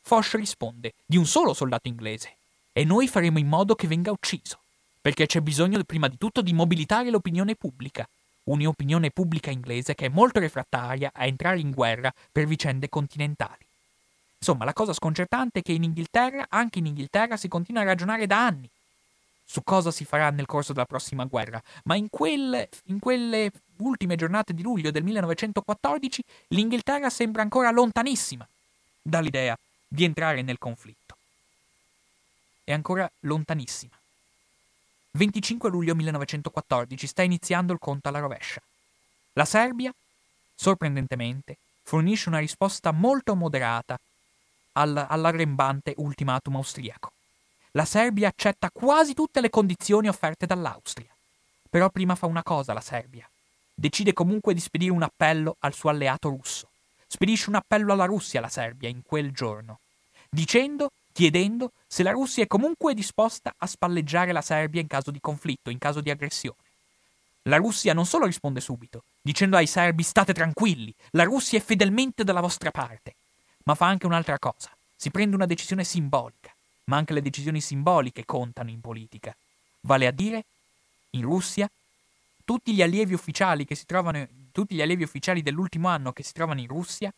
Foch risponde: di un solo soldato inglese. E noi faremo in modo che venga ucciso perché c'è bisogno prima di tutto di mobilitare l'opinione pubblica, un'opinione pubblica inglese che è molto refrattaria a entrare in guerra per vicende continentali. Insomma, la cosa sconcertante è che in Inghilterra, anche in Inghilterra, si continua a ragionare da anni su cosa si farà nel corso della prossima guerra, ma in quelle, in quelle ultime giornate di luglio del 1914 l'Inghilterra sembra ancora lontanissima dall'idea di entrare nel conflitto. È ancora lontanissima. 25 luglio 1914 sta iniziando il conto alla rovescia. La Serbia, sorprendentemente, fornisce una risposta molto moderata al, all'arrembante ultimatum austriaco. La Serbia accetta quasi tutte le condizioni offerte dall'Austria. Però prima fa una cosa la Serbia. Decide comunque di spedire un appello al suo alleato russo. Spedisce un appello alla Russia la Serbia in quel giorno, dicendo chiedendo se la Russia è comunque disposta a spalleggiare la Serbia in caso di conflitto, in caso di aggressione. La Russia non solo risponde subito, dicendo ai serbi state tranquilli, la Russia è fedelmente dalla vostra parte, ma fa anche un'altra cosa, si prende una decisione simbolica, ma anche le decisioni simboliche contano in politica. Vale a dire, in Russia, tutti gli allievi ufficiali trovano, tutti gli allievi ufficiali dell'ultimo anno che si trovano in Russia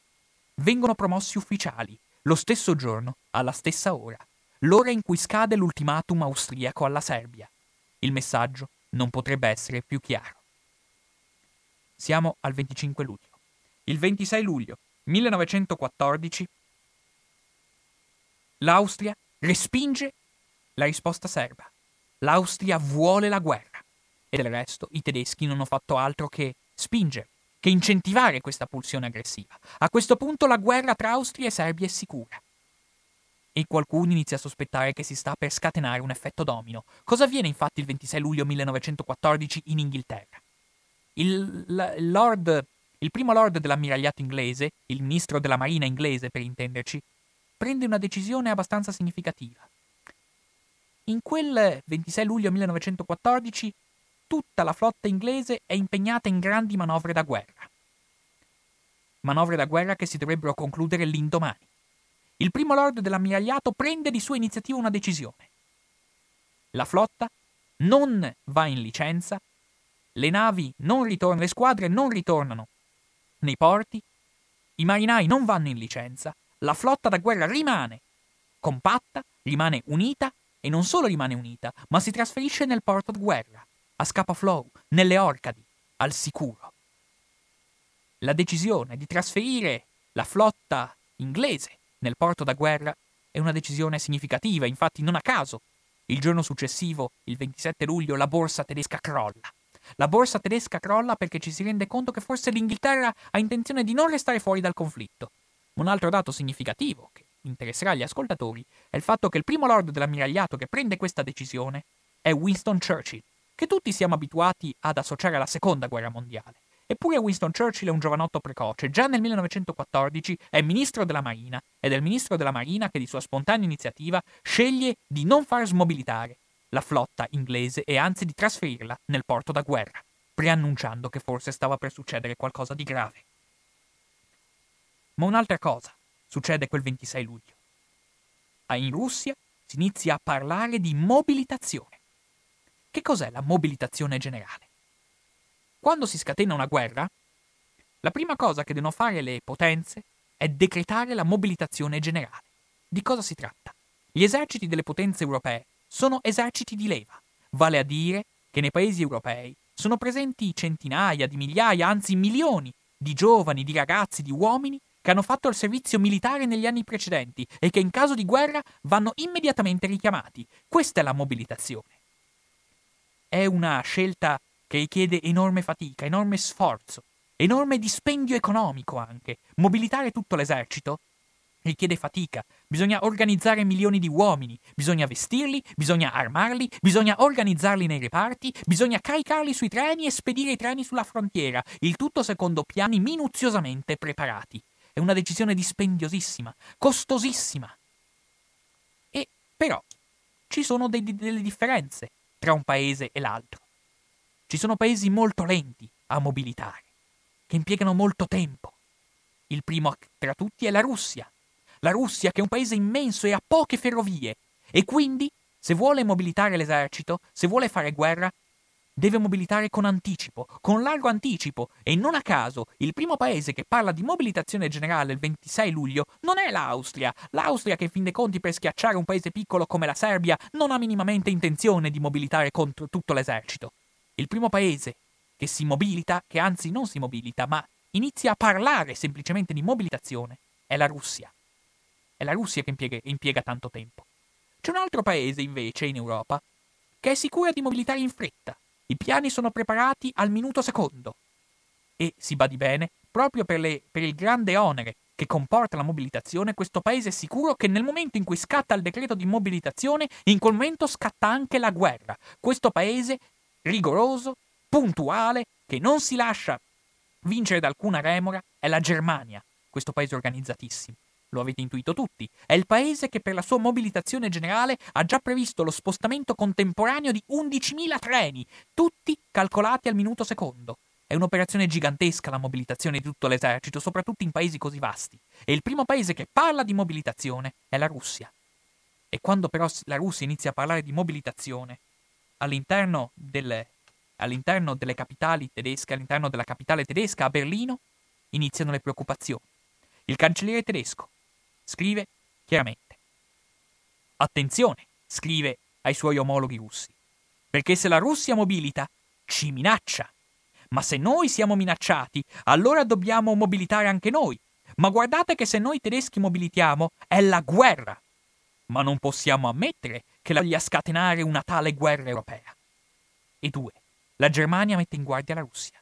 vengono promossi ufficiali lo stesso giorno, alla stessa ora, l'ora in cui scade l'ultimatum austriaco alla Serbia. Il messaggio non potrebbe essere più chiaro. Siamo al 25 luglio. Il 26 luglio 1914 l'Austria respinge la risposta serba. L'Austria vuole la guerra. E del resto i tedeschi non hanno fatto altro che spingere che incentivare questa pulsione aggressiva. A questo punto la guerra tra Austria e Serbia è sicura. E qualcuno inizia a sospettare che si sta per scatenare un effetto domino. Cosa avviene infatti il 26 luglio 1914 in Inghilterra? Il, la, lord, il primo lord dell'ammiragliato inglese, il ministro della marina inglese per intenderci, prende una decisione abbastanza significativa. In quel 26 luglio 1914 tutta la flotta inglese è impegnata in grandi manovre da guerra. Manovre da guerra che si dovrebbero concludere l'indomani. Il primo lord dell'ammiragliato prende di sua iniziativa una decisione. La flotta non va in licenza, le navi non ritornano, le squadre non ritornano nei porti, i marinai non vanno in licenza, la flotta da guerra rimane compatta, rimane unita e non solo rimane unita, ma si trasferisce nel porto di guerra a Scapa Flow, nelle Orcadi, al sicuro. La decisione di trasferire la flotta inglese nel porto da guerra è una decisione significativa, infatti non a caso il giorno successivo, il 27 luglio, la borsa tedesca crolla. La borsa tedesca crolla perché ci si rende conto che forse l'Inghilterra ha intenzione di non restare fuori dal conflitto. Un altro dato significativo che interesserà gli ascoltatori è il fatto che il primo lord dell'ammiragliato che prende questa decisione è Winston Churchill, che tutti siamo abituati ad associare alla seconda guerra mondiale. Eppure Winston Churchill è un giovanotto precoce, già nel 1914 è ministro della Marina ed è il ministro della Marina che di sua spontanea iniziativa sceglie di non far smobilitare la flotta inglese e anzi di trasferirla nel porto da guerra, preannunciando che forse stava per succedere qualcosa di grave. Ma un'altra cosa succede quel 26 luglio. In Russia si inizia a parlare di mobilitazione. Che cos'è la mobilitazione generale? Quando si scatena una guerra, la prima cosa che devono fare le potenze è decretare la mobilitazione generale. Di cosa si tratta? Gli eserciti delle potenze europee sono eserciti di leva, vale a dire che nei paesi europei sono presenti centinaia di migliaia, anzi milioni di giovani, di ragazzi, di uomini che hanno fatto il servizio militare negli anni precedenti e che in caso di guerra vanno immediatamente richiamati. Questa è la mobilitazione. È una scelta che richiede enorme fatica, enorme sforzo, enorme dispendio economico anche. Mobilitare tutto l'esercito richiede fatica, bisogna organizzare milioni di uomini, bisogna vestirli, bisogna armarli, bisogna organizzarli nei reparti, bisogna caricarli sui treni e spedire i treni sulla frontiera, il tutto secondo piani minuziosamente preparati. È una decisione dispendiosissima, costosissima. E però ci sono dei, delle differenze tra un paese e l'altro. Ci sono paesi molto lenti a mobilitare, che impiegano molto tempo. Il primo tra tutti è la Russia, la Russia, che è un paese immenso e ha poche ferrovie, e quindi, se vuole mobilitare l'esercito, se vuole fare guerra, deve mobilitare con anticipo, con largo anticipo, e non a caso il primo paese che parla di mobilitazione generale il 26 luglio non è l'Austria. L'Austria, che in fin dei conti per schiacciare un paese piccolo come la Serbia non ha minimamente intenzione di mobilitare contro tutto l'esercito. Il primo paese che si mobilita, che anzi non si mobilita, ma inizia a parlare semplicemente di mobilitazione, è la Russia. È la Russia che impiega, impiega tanto tempo. C'è un altro paese, invece, in Europa, che è sicuro di mobilitare in fretta. I piani sono preparati al minuto secondo. E, si badi bene, proprio per, le, per il grande onere che comporta la mobilitazione, questo paese è sicuro che nel momento in cui scatta il decreto di mobilitazione, in quel momento scatta anche la guerra. Questo paese rigoroso, puntuale, che non si lascia vincere da alcuna remora, è la Germania, questo paese organizzatissimo lo avete intuito tutti, è il paese che per la sua mobilitazione generale ha già previsto lo spostamento contemporaneo di 11.000 treni, tutti calcolati al minuto secondo. È un'operazione gigantesca la mobilitazione di tutto l'esercito, soprattutto in paesi così vasti. E il primo paese che parla di mobilitazione è la Russia. E quando però la Russia inizia a parlare di mobilitazione all'interno delle, all'interno delle capitali tedesche, all'interno della capitale tedesca, a Berlino, iniziano le preoccupazioni. Il cancelliere tedesco, Scrive chiaramente. Attenzione, scrive ai suoi omologhi russi, perché se la Russia mobilita, ci minaccia. Ma se noi siamo minacciati, allora dobbiamo mobilitare anche noi. Ma guardate che se noi tedeschi mobilitiamo, è la guerra. Ma non possiamo ammettere che la voglia scatenare una tale guerra europea. E due, la Germania mette in guardia la Russia.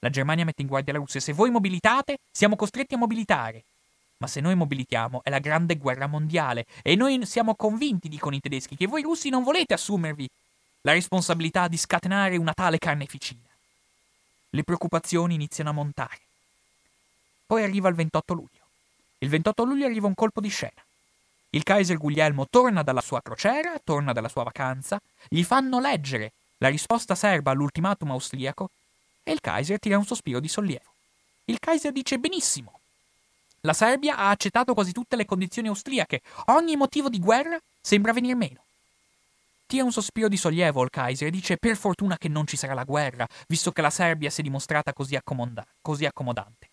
La Germania mette in guardia la Russia. Se voi mobilitate, siamo costretti a mobilitare. Ma se noi mobilitiamo è la grande guerra mondiale e noi siamo convinti, dicono i tedeschi, che voi russi non volete assumervi la responsabilità di scatenare una tale carneficina. Le preoccupazioni iniziano a montare. Poi arriva il 28 luglio. Il 28 luglio arriva un colpo di scena. Il Kaiser Guglielmo torna dalla sua crociera, torna dalla sua vacanza, gli fanno leggere la risposta serba all'ultimatum austriaco e il Kaiser tira un sospiro di sollievo. Il Kaiser dice benissimo, la Serbia ha accettato quasi tutte le condizioni austriache. Ogni motivo di guerra sembra venir meno. Tira un sospiro di sollievo il Kaiser e dice per fortuna che non ci sarà la guerra, visto che la Serbia si è dimostrata così, accomoda- così accomodante.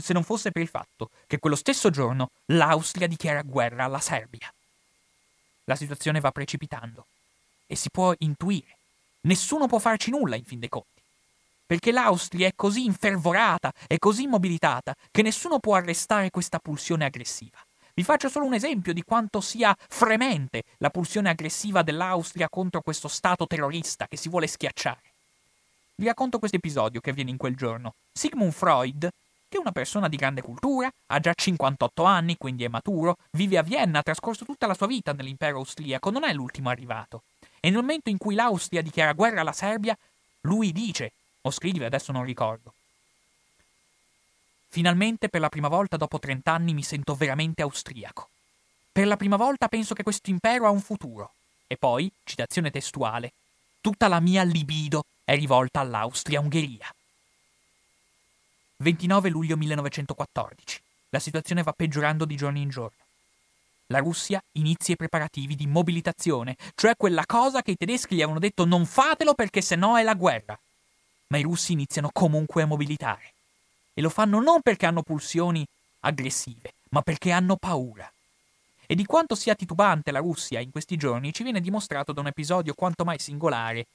Se non fosse per il fatto che quello stesso giorno l'Austria dichiara guerra alla Serbia. La situazione va precipitando e si può intuire. Nessuno può farci nulla in fin dei conti perché l'Austria è così infervorata e così mobilitata che nessuno può arrestare questa pulsione aggressiva. Vi faccio solo un esempio di quanto sia fremente la pulsione aggressiva dell'Austria contro questo Stato terrorista che si vuole schiacciare. Vi racconto questo episodio che avviene in quel giorno. Sigmund Freud, che è una persona di grande cultura, ha già 58 anni, quindi è maturo, vive a Vienna, ha trascorso tutta la sua vita nell'impero austriaco, non è l'ultimo arrivato. E nel momento in cui l'Austria dichiara guerra alla Serbia, lui dice o scrive, adesso non ricordo. Finalmente, per la prima volta dopo trent'anni, mi sento veramente austriaco. Per la prima volta penso che questo impero ha un futuro. E poi, citazione testuale, tutta la mia libido è rivolta all'Austria-Ungheria. 29 luglio 1914. La situazione va peggiorando di giorno in giorno. La Russia inizia i preparativi di mobilitazione, cioè quella cosa che i tedeschi gli avevano detto non fatelo perché se no è la guerra. Ma i russi iniziano comunque a mobilitare. E lo fanno non perché hanno pulsioni aggressive, ma perché hanno paura. E di quanto sia titubante la Russia in questi giorni ci viene dimostrato da un episodio quanto mai singolare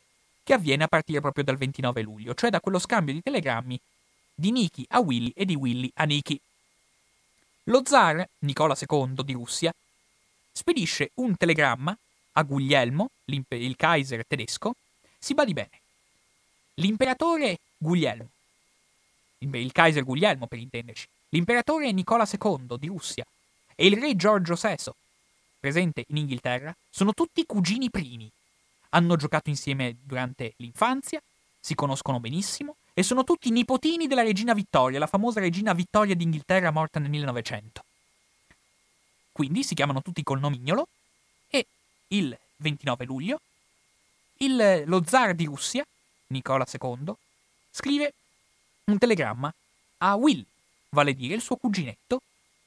che avviene a partire proprio dal 29 luglio, cioè da quello scambio di telegrammi di Niki a Willy e di Willy a Niki. Lo zar Nicola II di Russia spedisce un telegramma a Guglielmo, il Kaiser tedesco, si badi bene. L'imperatore Guglielmo, il Kaiser Guglielmo per intenderci, l'imperatore Nicola II di Russia e il re Giorgio VI, presente in Inghilterra, sono tutti cugini primi. Hanno giocato insieme durante l'infanzia, si conoscono benissimo e sono tutti nipotini della regina Vittoria, la famosa regina Vittoria d'Inghilterra morta nel 1900. Quindi si chiamano tutti col nomignolo e il 29 luglio il, lo zar di Russia, Nicola II, scrive un telegramma a Will, vale a dire il suo cuginetto,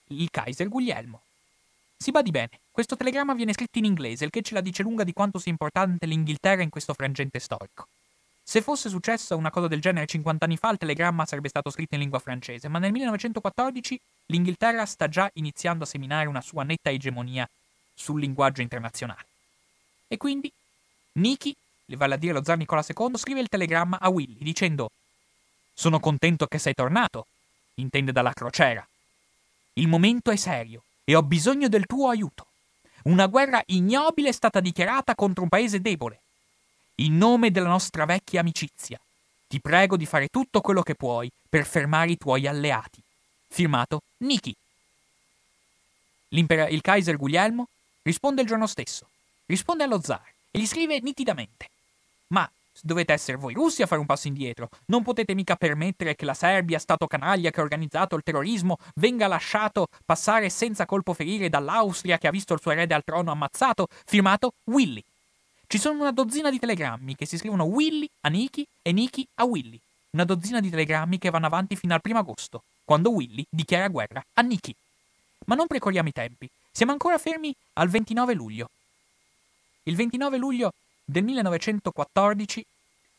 il Kaiser Guglielmo. Si badi bene, questo telegramma viene scritto in inglese, il che ce la dice lunga di quanto sia importante l'Inghilterra in questo frangente storico. Se fosse successa una cosa del genere 50 anni fa, il telegramma sarebbe stato scritto in lingua francese, ma nel 1914 l'Inghilterra sta già iniziando a seminare una sua netta egemonia sul linguaggio internazionale. E quindi Niki, vale a dire lo zar Nicola II, scrive il telegramma a Willy dicendo Sono contento che sei tornato, intende dalla crociera. Il momento è serio e ho bisogno del tuo aiuto. Una guerra ignobile è stata dichiarata contro un paese debole. In nome della nostra vecchia amicizia, ti prego di fare tutto quello che puoi per fermare i tuoi alleati. Firmato Niki. il Kaiser Guglielmo risponde il giorno stesso. Risponde allo zar e gli scrive nitidamente. Ma Dovete essere voi russi a fare un passo indietro. Non potete mica permettere che la Serbia, stato canaglia che ha organizzato il terrorismo, venga lasciato passare senza colpo ferire dall'Austria che ha visto il suo erede al trono ammazzato, firmato Willy. Ci sono una dozzina di telegrammi che si scrivono Willy a Niki e Niki a Willy. Una dozzina di telegrammi che vanno avanti fino al primo agosto, quando Willy dichiara guerra a Niki. Ma non precorriamo i tempi. Siamo ancora fermi al 29 luglio. Il 29 luglio del 1914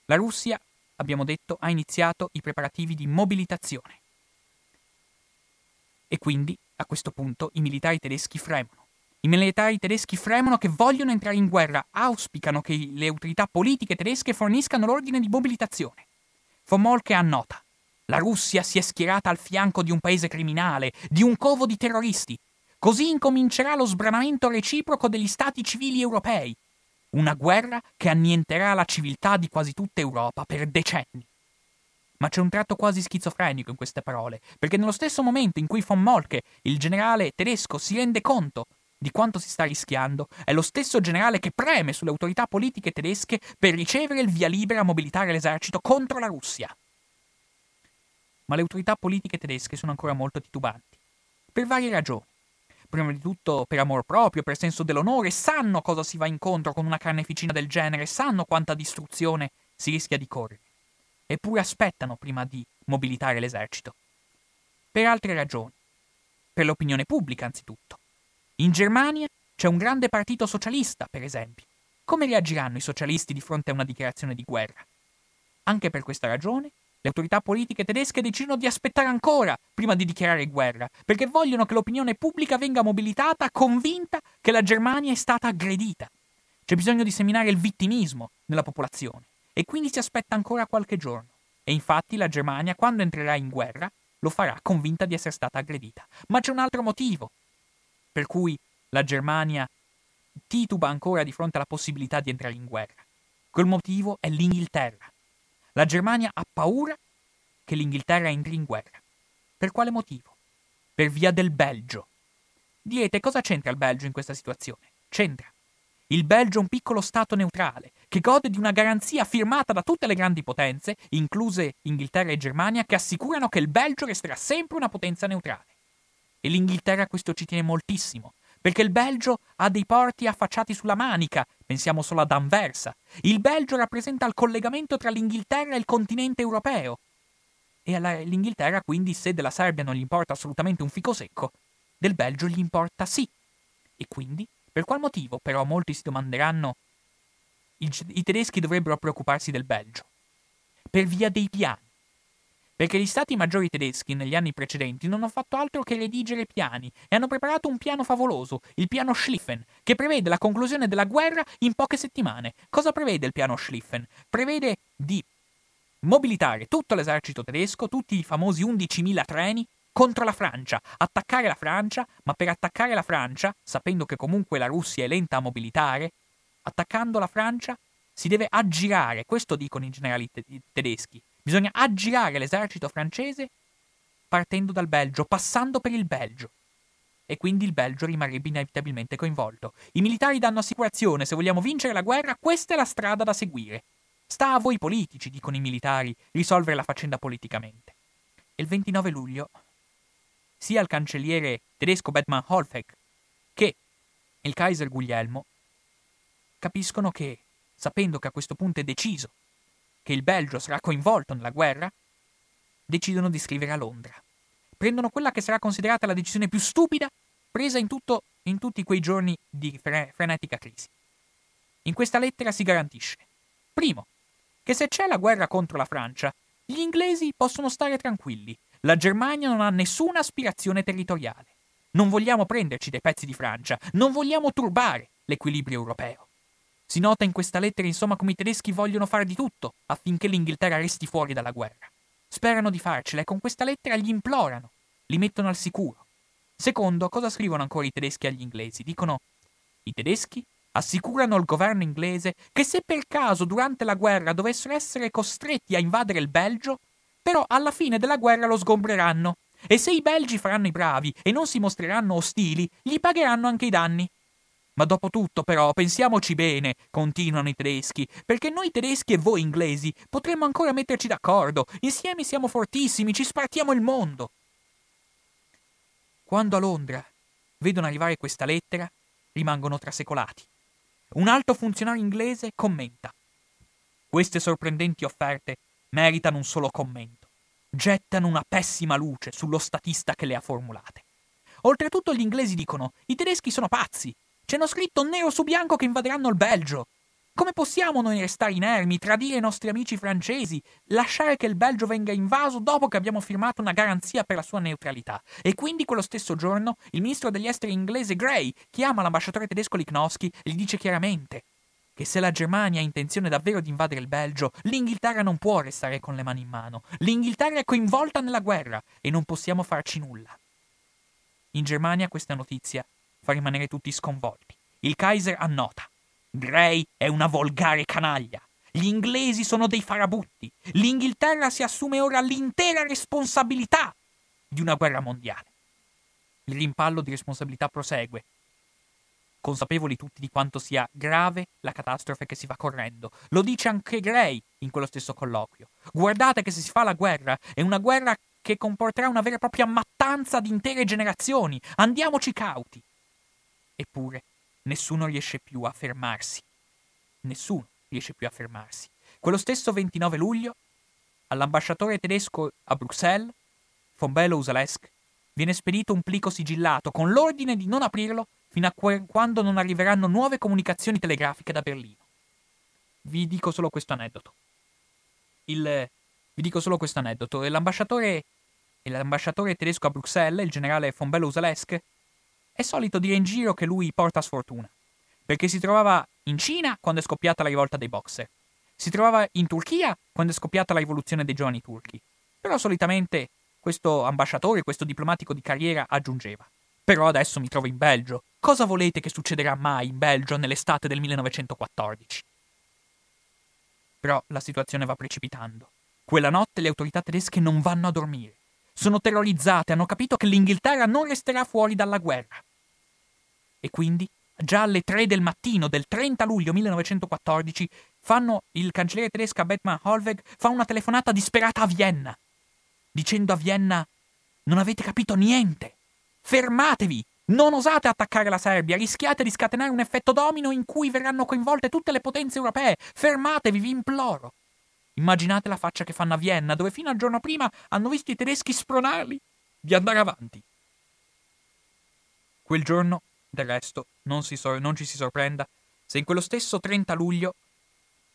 la Russia, abbiamo detto, ha iniziato i preparativi di mobilitazione. E quindi, a questo punto, i militari tedeschi fremono. I militari tedeschi fremono che vogliono entrare in guerra, auspicano che le autorità politiche tedesche forniscano l'ordine di mobilitazione. Von Molke annota. La Russia si è schierata al fianco di un paese criminale, di un covo di terroristi. Così incomincerà lo sbranamento reciproco degli stati civili europei. Una guerra che annienterà la civiltà di quasi tutta Europa per decenni. Ma c'è un tratto quasi schizofrenico in queste parole, perché nello stesso momento in cui von Molke, il generale tedesco, si rende conto di quanto si sta rischiando, è lo stesso generale che preme sulle autorità politiche tedesche per ricevere il via libera a mobilitare l'esercito contro la Russia. Ma le autorità politiche tedesche sono ancora molto titubanti, per varie ragioni. Prima di tutto per amor proprio, per senso dell'onore, sanno cosa si va incontro con una carneficina del genere, sanno quanta distruzione si rischia di correre. Eppure aspettano prima di mobilitare l'esercito. Per altre ragioni. Per l'opinione pubblica, anzitutto. In Germania c'è un grande partito socialista, per esempio. Come reagiranno i socialisti di fronte a una dichiarazione di guerra? Anche per questa ragione, le autorità politiche tedesche decidono di aspettare ancora prima di dichiarare guerra, perché vogliono che l'opinione pubblica venga mobilitata convinta che la Germania è stata aggredita. C'è bisogno di seminare il vittimismo nella popolazione e quindi si aspetta ancora qualche giorno. E infatti la Germania, quando entrerà in guerra, lo farà convinta di essere stata aggredita. Ma c'è un altro motivo per cui la Germania tituba ancora di fronte alla possibilità di entrare in guerra. Quel motivo è l'Inghilterra. La Germania ha paura che l'Inghilterra entri in guerra. Per quale motivo? Per via del Belgio. Direte cosa c'entra il Belgio in questa situazione? C'entra. Il Belgio è un piccolo Stato neutrale che gode di una garanzia firmata da tutte le grandi potenze, incluse Inghilterra e Germania, che assicurano che il Belgio resterà sempre una potenza neutrale. E l'Inghilterra a questo ci tiene moltissimo, perché il Belgio ha dei porti affacciati sulla Manica, pensiamo solo ad Anversa. Il Belgio rappresenta il collegamento tra l'Inghilterra e il continente europeo. E all'Inghilterra, quindi, se della Serbia non gli importa assolutamente un fico secco, del Belgio gli importa sì. E quindi, per qual motivo, però, molti si domanderanno, i, i tedeschi dovrebbero preoccuparsi del Belgio? Per via dei piani perché gli stati maggiori tedeschi negli anni precedenti non hanno fatto altro che redigere piani e hanno preparato un piano favoloso, il piano Schlieffen, che prevede la conclusione della guerra in poche settimane. Cosa prevede il piano Schlieffen? Prevede di mobilitare tutto l'esercito tedesco, tutti i famosi 11.000 treni, contro la Francia, attaccare la Francia, ma per attaccare la Francia, sapendo che comunque la Russia è lenta a mobilitare, attaccando la Francia si deve aggirare, questo dicono i generali tedeschi, Bisogna aggirare l'esercito francese partendo dal Belgio, passando per il Belgio. E quindi il Belgio rimarrebbe inevitabilmente coinvolto. I militari danno assicurazione, se vogliamo vincere la guerra, questa è la strada da seguire. Sta a voi politici, dicono i militari, risolvere la faccenda politicamente. E il 29 luglio, sia il cancelliere tedesco Bedman Holfeg che il Kaiser Guglielmo capiscono che, sapendo che a questo punto è deciso che il Belgio sarà coinvolto nella guerra, decidono di scrivere a Londra. Prendono quella che sarà considerata la decisione più stupida presa in, tutto, in tutti quei giorni di fre- frenetica crisi. In questa lettera si garantisce, primo, che se c'è la guerra contro la Francia, gli inglesi possono stare tranquilli. La Germania non ha nessuna aspirazione territoriale. Non vogliamo prenderci dei pezzi di Francia, non vogliamo turbare l'equilibrio europeo. Si nota in questa lettera insomma come i tedeschi vogliono fare di tutto affinché l'Inghilterra resti fuori dalla guerra. Sperano di farcela e con questa lettera gli implorano, li mettono al sicuro. Secondo, cosa scrivono ancora i tedeschi agli inglesi? Dicono i tedeschi assicurano al governo inglese che se per caso durante la guerra dovessero essere costretti a invadere il Belgio, però alla fine della guerra lo sgombreranno. E se i belgi faranno i bravi e non si mostreranno ostili, gli pagheranno anche i danni. Ma dopo tutto, però, pensiamoci bene, continuano i tedeschi, perché noi tedeschi e voi inglesi potremmo ancora metterci d'accordo. Insieme siamo fortissimi, ci spartiamo il mondo. Quando a Londra vedono arrivare questa lettera, rimangono trasecolati. Un alto funzionario inglese commenta. Queste sorprendenti offerte meritano un solo commento. Gettano una pessima luce sullo statista che le ha formulate. Oltretutto gli inglesi dicono: i tedeschi sono pazzi, ci hanno scritto nero su bianco che invaderanno il Belgio. Come possiamo noi restare inermi, tradire i nostri amici francesi, lasciare che il Belgio venga invaso dopo che abbiamo firmato una garanzia per la sua neutralità? E quindi quello stesso giorno il ministro degli esteri inglese Gray chiama l'ambasciatore tedesco Lichnowsky e gli dice chiaramente che se la Germania ha intenzione davvero di invadere il Belgio, l'Inghilterra non può restare con le mani in mano. L'Inghilterra è coinvolta nella guerra e non possiamo farci nulla. In Germania questa notizia fa rimanere tutti sconvolti. Il Kaiser annota. Gray è una volgare canaglia. Gli inglesi sono dei farabutti. L'Inghilterra si assume ora l'intera responsabilità di una guerra mondiale. Il rimpallo di responsabilità prosegue, consapevoli tutti di quanto sia grave la catastrofe che si va correndo. Lo dice anche Gray in quello stesso colloquio. Guardate che se si fa la guerra, è una guerra che comporterà una vera e propria mattanza di intere generazioni. Andiamoci cauti. Eppure, nessuno riesce più a fermarsi. Nessuno riesce più a fermarsi. Quello stesso 29 luglio, all'ambasciatore tedesco a Bruxelles, von Bello Usalesk, viene spedito un plico sigillato con l'ordine di non aprirlo fino a quando non arriveranno nuove comunicazioni telegrafiche da Berlino. Vi dico solo questo aneddoto. Il, vi dico solo questo aneddoto. L'ambasciatore, l'ambasciatore tedesco a Bruxelles, il generale von Bello Usalesk, è solito dire in giro che lui porta sfortuna, perché si trovava in Cina quando è scoppiata la rivolta dei boxer, si trovava in Turchia quando è scoppiata la rivoluzione dei giovani turchi, però solitamente questo ambasciatore, questo diplomatico di carriera aggiungeva. Però adesso mi trovo in Belgio. Cosa volete che succederà mai in Belgio nell'estate del 1914? Però la situazione va precipitando. Quella notte le autorità tedesche non vanno a dormire. Sono terrorizzate, hanno capito che l'Inghilterra non resterà fuori dalla guerra. E quindi, già alle 3 del mattino del 30 luglio 1914, fanno il cancelliere tedesco Bettmann Holweg fa una telefonata disperata a Vienna, dicendo a Vienna: Non avete capito niente. Fermatevi! Non osate attaccare la Serbia, rischiate di scatenare un effetto domino in cui verranno coinvolte tutte le potenze europee. Fermatevi, vi imploro. Immaginate la faccia che fanno a Vienna, dove fino al giorno prima hanno visto i tedeschi spronarli di andare avanti. Quel giorno, del resto, non, so- non ci si sorprenda se in quello stesso 30 luglio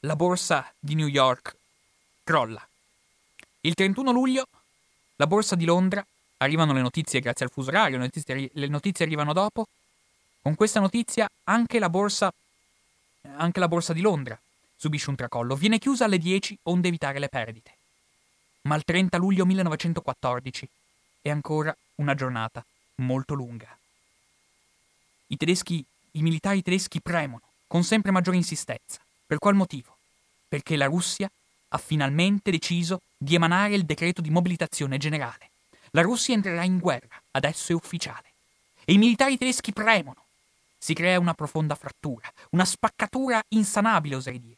la borsa di New York crolla. Il 31 luglio la borsa di Londra Arrivano le notizie grazie al fuso orario, le notizie, le notizie arrivano dopo. Con questa notizia anche la borsa, anche la borsa di Londra subisce un tracollo. Viene chiusa alle 10 onde evitare le perdite. Ma il 30 luglio 1914 è ancora una giornata molto lunga. I tedeschi, i militari tedeschi premono con sempre maggiore insistenza. Per qual motivo? Perché la Russia ha finalmente deciso di emanare il decreto di mobilitazione generale. La Russia entrerà in guerra, adesso è ufficiale. E i militari tedeschi premono. Si crea una profonda frattura, una spaccatura insanabile, oserei dire.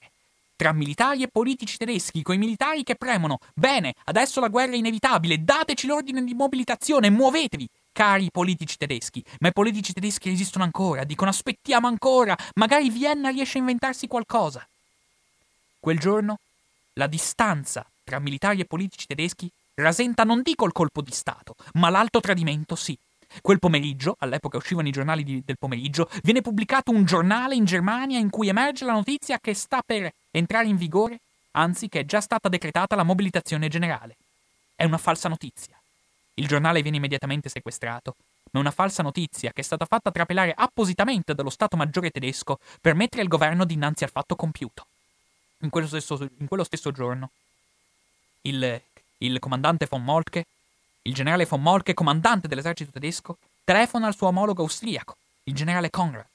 Tra militari e politici tedeschi, coi militari che premono. Bene, adesso la guerra è inevitabile, dateci l'ordine di mobilitazione, muovetevi. Cari politici tedeschi, ma i politici tedeschi resistono ancora, dicono aspettiamo ancora, magari Vienna riesce a inventarsi qualcosa. Quel giorno la distanza tra militari e politici tedeschi rasenta non dico il colpo di Stato, ma l'alto tradimento sì. Quel pomeriggio, all'epoca uscivano i giornali di, del pomeriggio, viene pubblicato un giornale in Germania in cui emerge la notizia che sta per entrare in vigore, anzi che è già stata decretata la mobilitazione generale. È una falsa notizia. Il giornale viene immediatamente sequestrato, ma una falsa notizia che è stata fatta trapelare appositamente dallo Stato Maggiore tedesco per mettere il governo dinanzi al fatto compiuto. In quello stesso, in quello stesso giorno, il il comandante von Moltke, il generale von Moltke, comandante dell'esercito tedesco, telefona al suo omologo austriaco, il generale Conrad.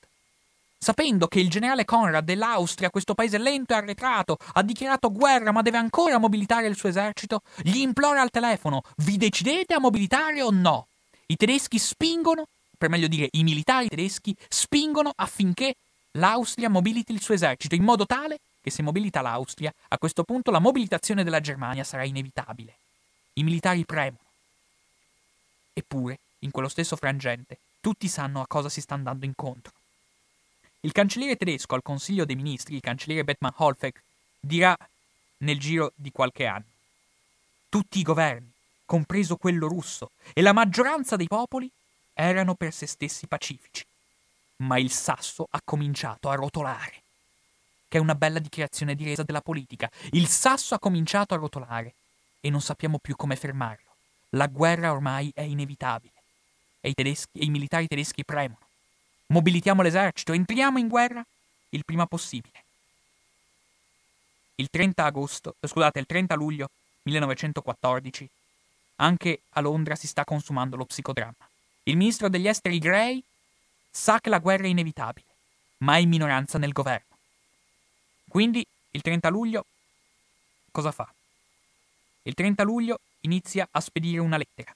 Sapendo che il generale Conrad dell'Austria, questo paese lento e arretrato, ha dichiarato guerra ma deve ancora mobilitare il suo esercito, gli implora al telefono: Vi decidete a mobilitare o no? I tedeschi spingono, per meglio dire i militari tedeschi, spingono affinché l'Austria mobiliti il suo esercito in modo tale che se mobilita l'Austria, a questo punto la mobilitazione della Germania sarà inevitabile. I militari premono. Eppure, in quello stesso frangente, tutti sanno a cosa si sta andando incontro. Il cancelliere tedesco al Consiglio dei Ministri, il cancelliere Bettmann Holfeg, dirà nel giro di qualche anno: Tutti i governi, compreso quello russo, e la maggioranza dei popoli erano per se stessi pacifici. Ma il sasso ha cominciato a rotolare che è una bella dichiarazione di resa della politica. Il sasso ha cominciato a rotolare e non sappiamo più come fermarlo. La guerra ormai è inevitabile e i, tedeschi, e i militari tedeschi premono. Mobilitiamo l'esercito, entriamo in guerra il prima possibile. Il 30 agosto, eh, scusate, il 30 luglio 1914, anche a Londra si sta consumando lo psicodramma. Il ministro degli esteri Gray sa che la guerra è inevitabile, ma è in minoranza nel governo. Quindi il 30 luglio cosa fa? Il 30 luglio inizia a spedire una lettera.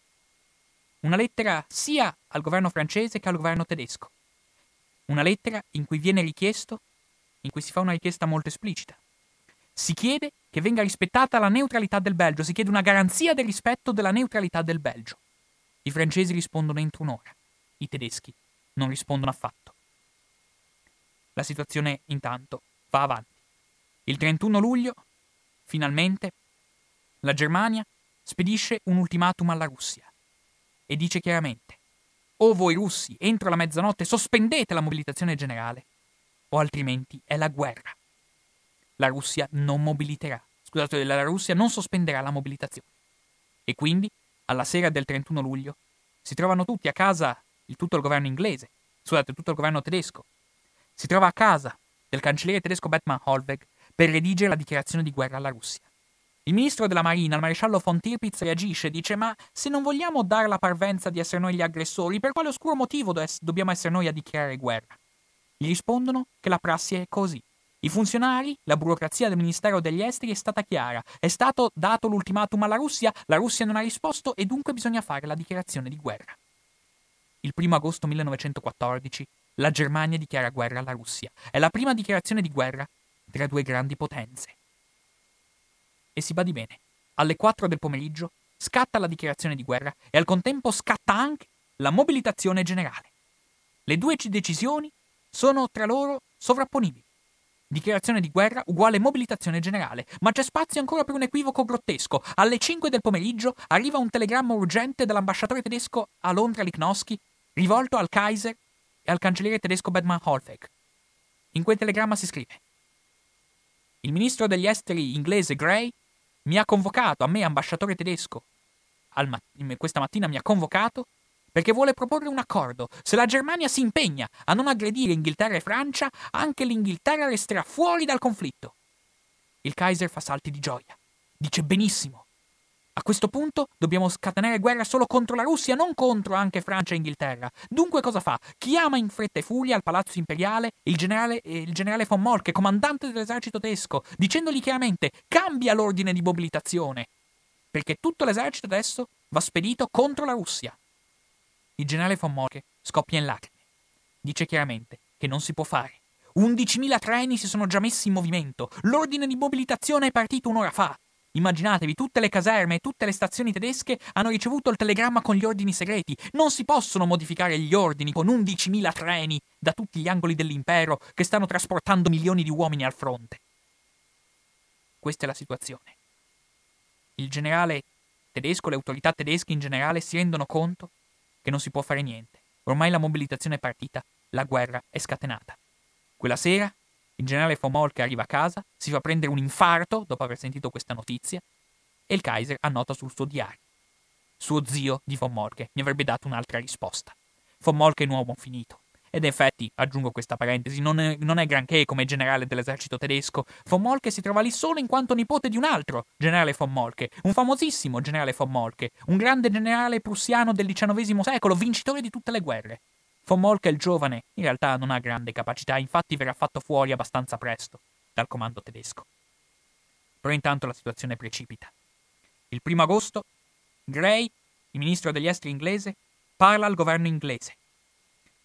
Una lettera sia al governo francese che al governo tedesco. Una lettera in cui viene richiesto, in cui si fa una richiesta molto esplicita. Si chiede che venga rispettata la neutralità del Belgio, si chiede una garanzia del rispetto della neutralità del Belgio. I francesi rispondono entro un'ora, i tedeschi non rispondono affatto. La situazione intanto va avanti. Il 31 luglio, finalmente, la Germania spedisce un ultimatum alla Russia e dice chiaramente o voi russi entro la mezzanotte sospendete la mobilitazione generale o altrimenti è la guerra. La Russia non mobiliterà, scusate, la Russia non sospenderà la mobilitazione. E quindi, alla sera del 31 luglio, si trovano tutti a casa, il tutto il governo inglese, scusate, tutto il governo tedesco, si trova a casa del cancelliere tedesco Bettmann Holweg per redigere la dichiarazione di guerra alla Russia. Il ministro della Marina, il maresciallo von Tirpitz, reagisce e dice: Ma se non vogliamo dare la parvenza di essere noi gli aggressori, per quale oscuro motivo do- dobbiamo essere noi a dichiarare guerra? Gli rispondono che la prassi è così. I funzionari, la burocrazia del Ministero degli Esteri è stata chiara. È stato dato l'ultimatum alla Russia, la Russia non ha risposto e dunque bisogna fare la dichiarazione di guerra. Il 1 agosto 1914 la Germania dichiara guerra alla Russia. È la prima dichiarazione di guerra tra due grandi potenze. E si badi bene, alle 4 del pomeriggio scatta la dichiarazione di guerra e al contempo scatta anche la mobilitazione generale. Le due decisioni sono tra loro sovrapponibili. Dichiarazione di guerra uguale mobilitazione generale, ma c'è spazio ancora per un equivoco grottesco. Alle 5 del pomeriggio arriva un telegramma urgente dall'ambasciatore tedesco a Londra Lichnowsky, rivolto al Kaiser e al cancelliere tedesco Bedman Holfeg. In quel telegramma si scrive: Il ministro degli esteri inglese Gray mi ha convocato, a me ambasciatore tedesco, mat- questa mattina mi ha convocato perché vuole proporre un accordo. Se la Germania si impegna a non aggredire Inghilterra e Francia, anche l'Inghilterra resterà fuori dal conflitto. Il Kaiser fa salti di gioia. Dice benissimo. A questo punto dobbiamo scatenare guerra solo contro la Russia, non contro anche Francia e Inghilterra. Dunque cosa fa? Chiama in fretta e furia al palazzo imperiale il generale, eh, il generale von Molke, comandante dell'esercito tedesco, dicendogli chiaramente cambia l'ordine di mobilitazione, perché tutto l'esercito adesso va spedito contro la Russia. Il generale von Molke scoppia in lacrime. Dice chiaramente che non si può fare. 11.000 treni si sono già messi in movimento. L'ordine di mobilitazione è partito un'ora fa. Immaginatevi, tutte le caserme e tutte le stazioni tedesche hanno ricevuto il telegramma con gli ordini segreti. Non si possono modificare gli ordini con 11.000 treni da tutti gli angoli dell'impero che stanno trasportando milioni di uomini al fronte. Questa è la situazione. Il generale tedesco, le autorità tedesche in generale si rendono conto che non si può fare niente. Ormai la mobilitazione è partita, la guerra è scatenata. Quella sera il generale von Molke arriva a casa, si fa prendere un infarto dopo aver sentito questa notizia e il Kaiser annota sul suo diario. Suo zio di von Molke mi avrebbe dato un'altra risposta. Von Molke è un uomo finito. Ed effetti, aggiungo questa parentesi, non è, non è, granché come generale dell'esercito tedesco. Von Molke si trova lì solo in quanto nipote di un altro generale von Molke, un famosissimo generale von Molke, un grande generale prussiano del XIX secolo, vincitore di tutte le guerre. Von Molke, il giovane, in realtà non ha grande capacità, infatti verrà fatto fuori abbastanza presto dal comando tedesco. Però intanto la situazione precipita. Il primo agosto, Gray, il ministro degli esteri inglese, parla al governo inglese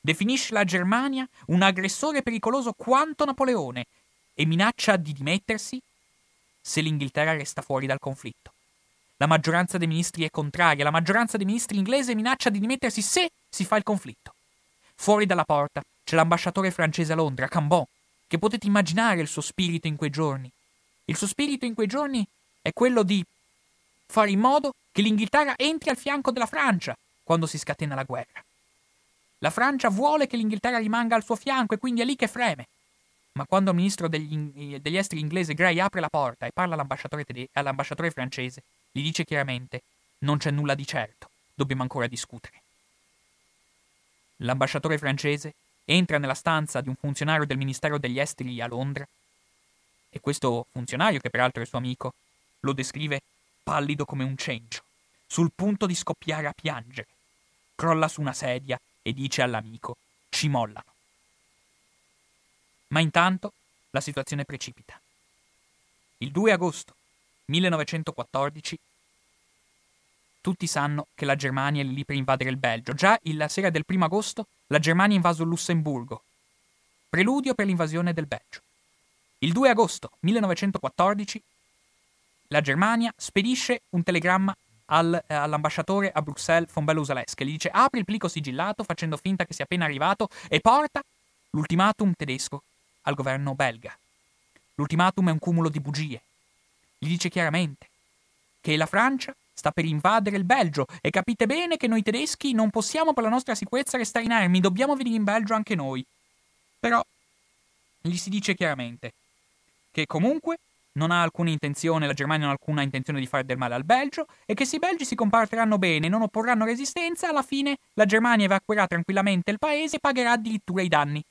definisce la Germania un aggressore pericoloso quanto Napoleone e minaccia di dimettersi se l'Inghilterra resta fuori dal conflitto. La maggioranza dei ministri è contraria, la maggioranza dei ministri inglese minaccia di dimettersi se si fa il conflitto. Fuori dalla porta c'è l'ambasciatore francese a Londra, Cambon, che potete immaginare il suo spirito in quei giorni. Il suo spirito in quei giorni è quello di fare in modo che l'Inghilterra entri al fianco della Francia quando si scatena la guerra. La Francia vuole che l'Inghilterra rimanga al suo fianco e quindi è lì che freme. Ma quando il ministro degli, degli esteri inglese Gray apre la porta e parla all'ambasciatore, all'ambasciatore francese, gli dice chiaramente: Non c'è nulla di certo, dobbiamo ancora discutere. L'ambasciatore francese entra nella stanza di un funzionario del Ministero degli Esteri a Londra e questo funzionario, che peraltro è suo amico, lo descrive pallido come un cencio, sul punto di scoppiare a piangere. Crolla su una sedia e dice all'amico ci mollano. Ma intanto la situazione precipita. Il 2 agosto 1914 tutti sanno che la Germania è lì per invadere il Belgio. Già la sera del 1 agosto la Germania ha invaso il Lussemburgo, preludio per l'invasione del Belgio. Il 2 agosto 1914 la Germania spedisce un telegramma al, eh, all'ambasciatore a Bruxelles von Bello-Usales, che gli dice apri il plico sigillato facendo finta che sia appena arrivato e porta l'ultimatum tedesco al governo belga. L'ultimatum è un cumulo di bugie. Gli dice chiaramente che la Francia sta per invadere il Belgio e capite bene che noi tedeschi non possiamo per la nostra sicurezza restare inermi, dobbiamo venire in Belgio anche noi. Però gli si dice chiaramente che comunque non ha alcuna intenzione, la Germania non ha alcuna intenzione di fare del male al Belgio e che se i belgi si comporteranno bene e non opporranno resistenza, alla fine la Germania evacuerà tranquillamente il paese e pagherà addirittura i danni.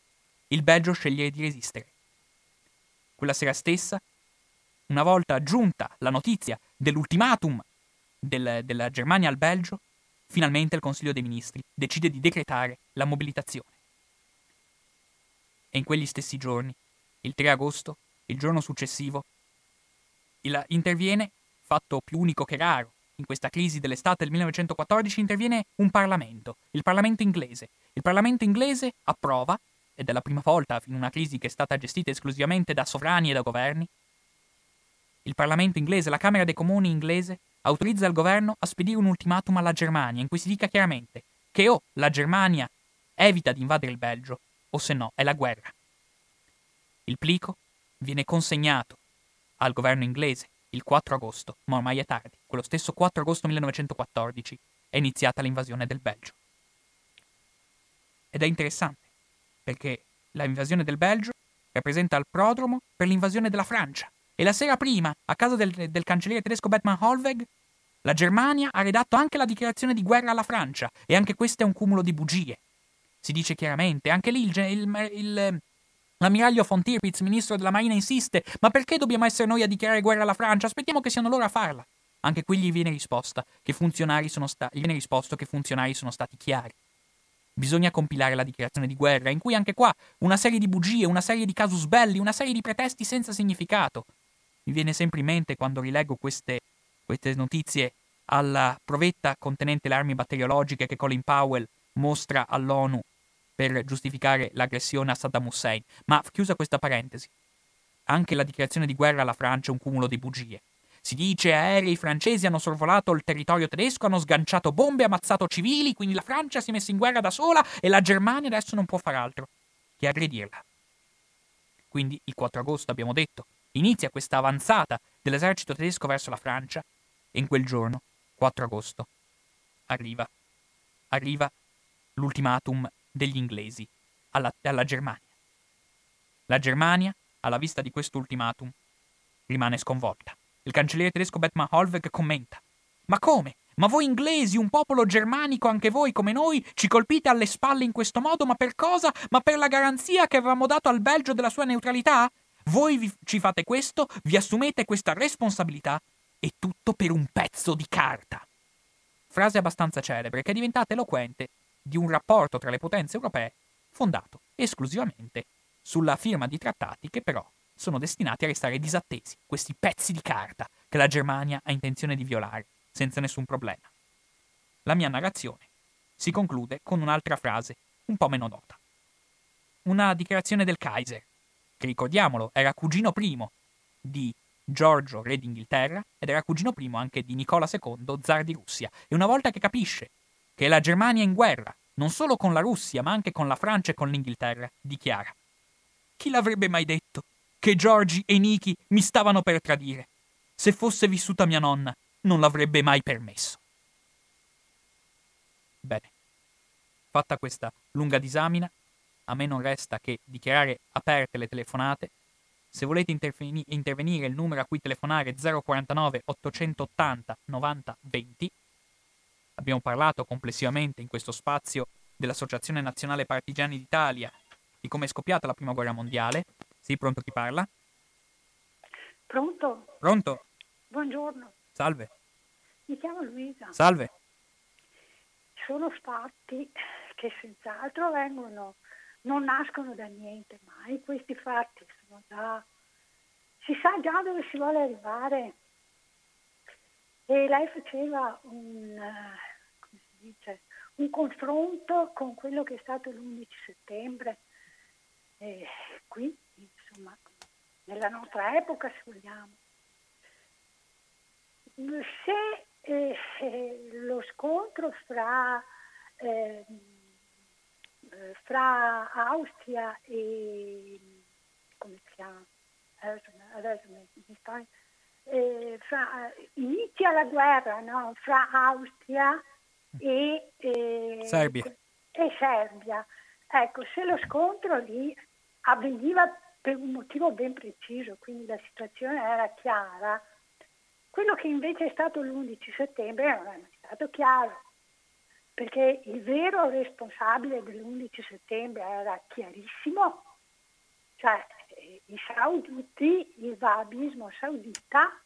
Il Belgio sceglie di resistere. Quella sera stessa, una volta giunta la notizia dell'ultimatum del, della Germania al Belgio, finalmente il Consiglio dei Ministri decide di decretare la mobilitazione. E in quegli stessi giorni, il 3 agosto, il giorno successivo, il, interviene, fatto più unico che raro, in questa crisi dell'estate del 1914 interviene un Parlamento, il Parlamento inglese. Il Parlamento inglese approva, ed è la prima volta in una crisi che è stata gestita esclusivamente da sovrani e da governi, il Parlamento inglese, la Camera dei Comuni inglese, autorizza il governo a spedire un ultimatum alla Germania in cui si dica chiaramente che o la Germania evita di invadere il Belgio, o se no è la guerra. Il plico viene consegnato al governo inglese il 4 agosto, ma ormai è tardi. Quello stesso 4 agosto 1914 è iniziata l'invasione del Belgio. Ed è interessante, perché l'invasione del Belgio rappresenta il prodromo per l'invasione della Francia. E la sera prima, a casa del, del cancelliere tedesco Bettmann Holweg, la Germania ha redatto anche la dichiarazione di guerra alla Francia, e anche questo è un cumulo di bugie. Si dice chiaramente, anche lì il, il, il L'ammiraglio von Tirpitz, ministro della Marina, insiste: Ma perché dobbiamo essere noi a dichiarare guerra alla Francia? Aspettiamo che siano loro a farla. Anche qui gli viene, risposta che funzionari sono sta- gli viene risposto che funzionari sono stati chiari. Bisogna compilare la dichiarazione di guerra, in cui anche qua una serie di bugie, una serie di casus belli, una serie di pretesti senza significato. Mi viene sempre in mente quando rileggo queste, queste notizie alla provetta contenente le armi batteriologiche che Colin Powell mostra all'ONU per giustificare l'aggressione a Saddam Hussein. Ma chiusa questa parentesi, anche la dichiarazione di guerra alla Francia è un cumulo di bugie. Si dice aerei francesi hanno sorvolato il territorio tedesco, hanno sganciato bombe, ammazzato civili, quindi la Francia si è messa in guerra da sola e la Germania adesso non può far altro che aggredirla. Quindi il 4 agosto abbiamo detto, inizia questa avanzata dell'esercito tedesco verso la Francia e in quel giorno, 4 agosto, arriva, arriva l'ultimatum degli inglesi alla, alla Germania. La Germania, alla vista di questo ultimatum, rimane sconvolta. Il cancelliere tedesco Bettmann Holweg commenta: Ma come? Ma voi inglesi, un popolo germanico anche voi come noi, ci colpite alle spalle in questo modo, ma per cosa? Ma per la garanzia che avevamo dato al Belgio della sua neutralità? Voi vi, ci fate questo, vi assumete questa responsabilità e tutto per un pezzo di carta. Frase abbastanza celebre che è diventata eloquente di un rapporto tra le potenze europee fondato esclusivamente sulla firma di trattati che però sono destinati a restare disattesi, questi pezzi di carta che la Germania ha intenzione di violare senza nessun problema. La mia narrazione si conclude con un'altra frase un po' meno nota. Una dichiarazione del Kaiser, che ricordiamolo era cugino primo di Giorgio, re d'Inghilterra, ed era cugino primo anche di Nicola II, zar di Russia. E una volta che capisce che la Germania è in guerra, non solo con la Russia, ma anche con la Francia e con l'Inghilterra, dichiara. Chi l'avrebbe mai detto che Giorgi e Niki mi stavano per tradire? Se fosse vissuta mia nonna, non l'avrebbe mai permesso. Bene, fatta questa lunga disamina, a me non resta che dichiarare aperte le telefonate. Se volete interveni- intervenire il numero a cui telefonare è 049 880 90 20 Abbiamo parlato complessivamente in questo spazio dell'Associazione Nazionale Partigiani d'Italia, di come è scoppiata la Prima Guerra Mondiale. Sì, pronto chi parla? Pronto? Pronto? Buongiorno. Salve. Mi chiamo Luisa. Salve. Sono fatti che senz'altro vengono, non nascono da niente mai, questi fatti sono da... Si sa già dove si vuole arrivare e lei faceva un, uh, dice, un confronto con quello che è stato l'11 settembre, e qui insomma nella nostra epoca se vogliamo. Se eh, eh, lo scontro fra, eh, fra Austria e come si chiama? Adesso, mi, sto eh, fra, inizia la guerra no? fra Austria e, eh, Serbia. e Serbia. Ecco, se lo scontro lì avveniva per un motivo ben preciso, quindi la situazione era chiara, quello che invece è stato l'11 settembre non è mai stato chiaro, perché il vero responsabile dell'11 settembre era chiarissimo, cioè i sauditi, il wahabismo saudita,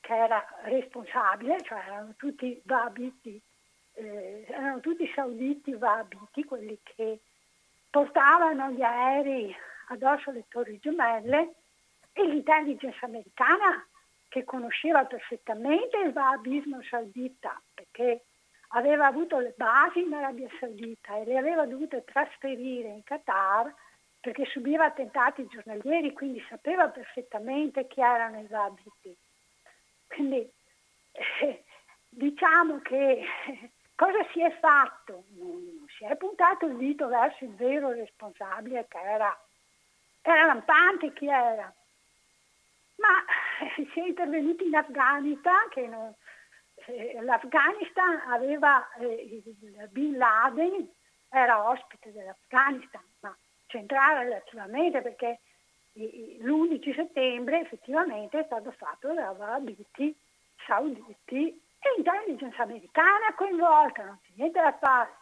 che era responsabile, cioè erano tutti wahabiti, eh, erano tutti sauditi wahabiti, quelli che portavano gli aerei addosso alle torri gemelle, e l'intelligence americana che conosceva perfettamente il wahabismo saudita, perché aveva avuto le basi in Arabia Saudita e le aveva dovute trasferire in Qatar perché subiva attentati giornalieri, quindi sapeva perfettamente chi erano i abiti. Quindi eh, diciamo che cosa si è fatto? Non, si è puntato il dito verso il vero responsabile che era, era lampante chi era. Ma si è intervenuti in Afghanistan, che non, eh, l'Afghanistan aveva eh, Bin Laden, era ospite dell'Afghanistan, ma centrale relativamente perché l'11 settembre effettivamente è stato fatto da Wahhabiti sauditi e intelligence americana coinvolta, non c'è niente da fare.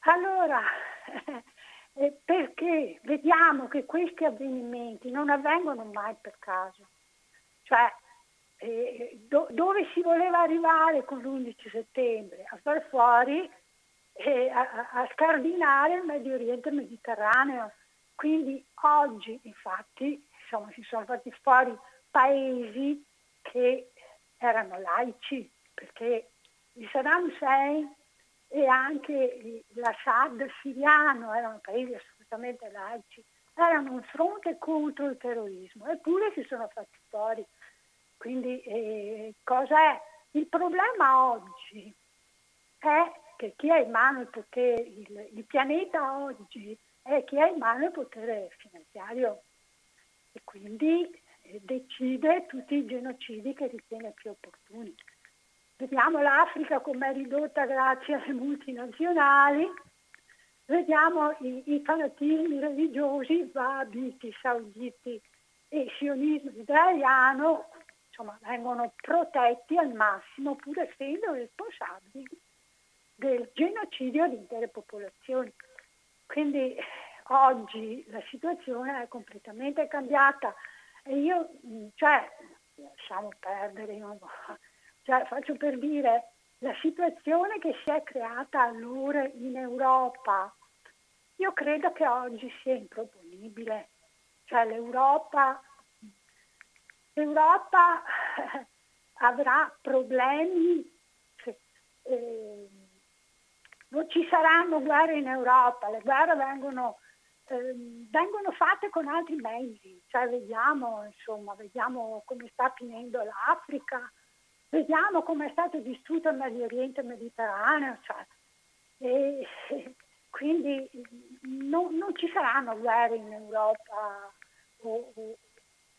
Allora, eh, perché vediamo che questi avvenimenti non avvengono mai per caso? Cioè, eh, do, dove si voleva arrivare con l'11 settembre? A far fuori e a, a scardinare il Medio Oriente Mediterraneo. Quindi oggi infatti insomma, si sono fatti fuori paesi che erano laici, perché il Saddam Hussein e anche l'Assad siriano erano paesi assolutamente laici, erano un fronte contro il terrorismo, eppure si sono fatti fuori. Quindi eh, cos'è? Il problema oggi è che chi ha in mano il potere, il, il pianeta oggi è chi ha in mano il potere finanziario e quindi eh, decide tutti i genocidi che ritiene più opportuni. Vediamo l'Africa come è ridotta grazie alle multinazionali, vediamo i, i fanatismi religiosi, babiti, sauditi e sionismo israeliano, insomma, vengono protetti al massimo pur essendo responsabili del genocidio di intere popolazioni. Quindi oggi la situazione è completamente cambiata e io, mm, cioè, lasciamo perdere, no? cioè, faccio per dire, la situazione che si è creata allora in Europa, io credo che oggi sia improponibile. Cioè l'Europa, l'Europa avrà problemi eh, non ci saranno guerre in Europa, le guerre vengono, eh, vengono fatte con altri mezzi, cioè vediamo, insomma, vediamo come sta finendo l'Africa, vediamo come è stato distrutto il Medio Oriente Mediterraneo, cioè, e, quindi non, non, ci saranno guerre in Europa o, o,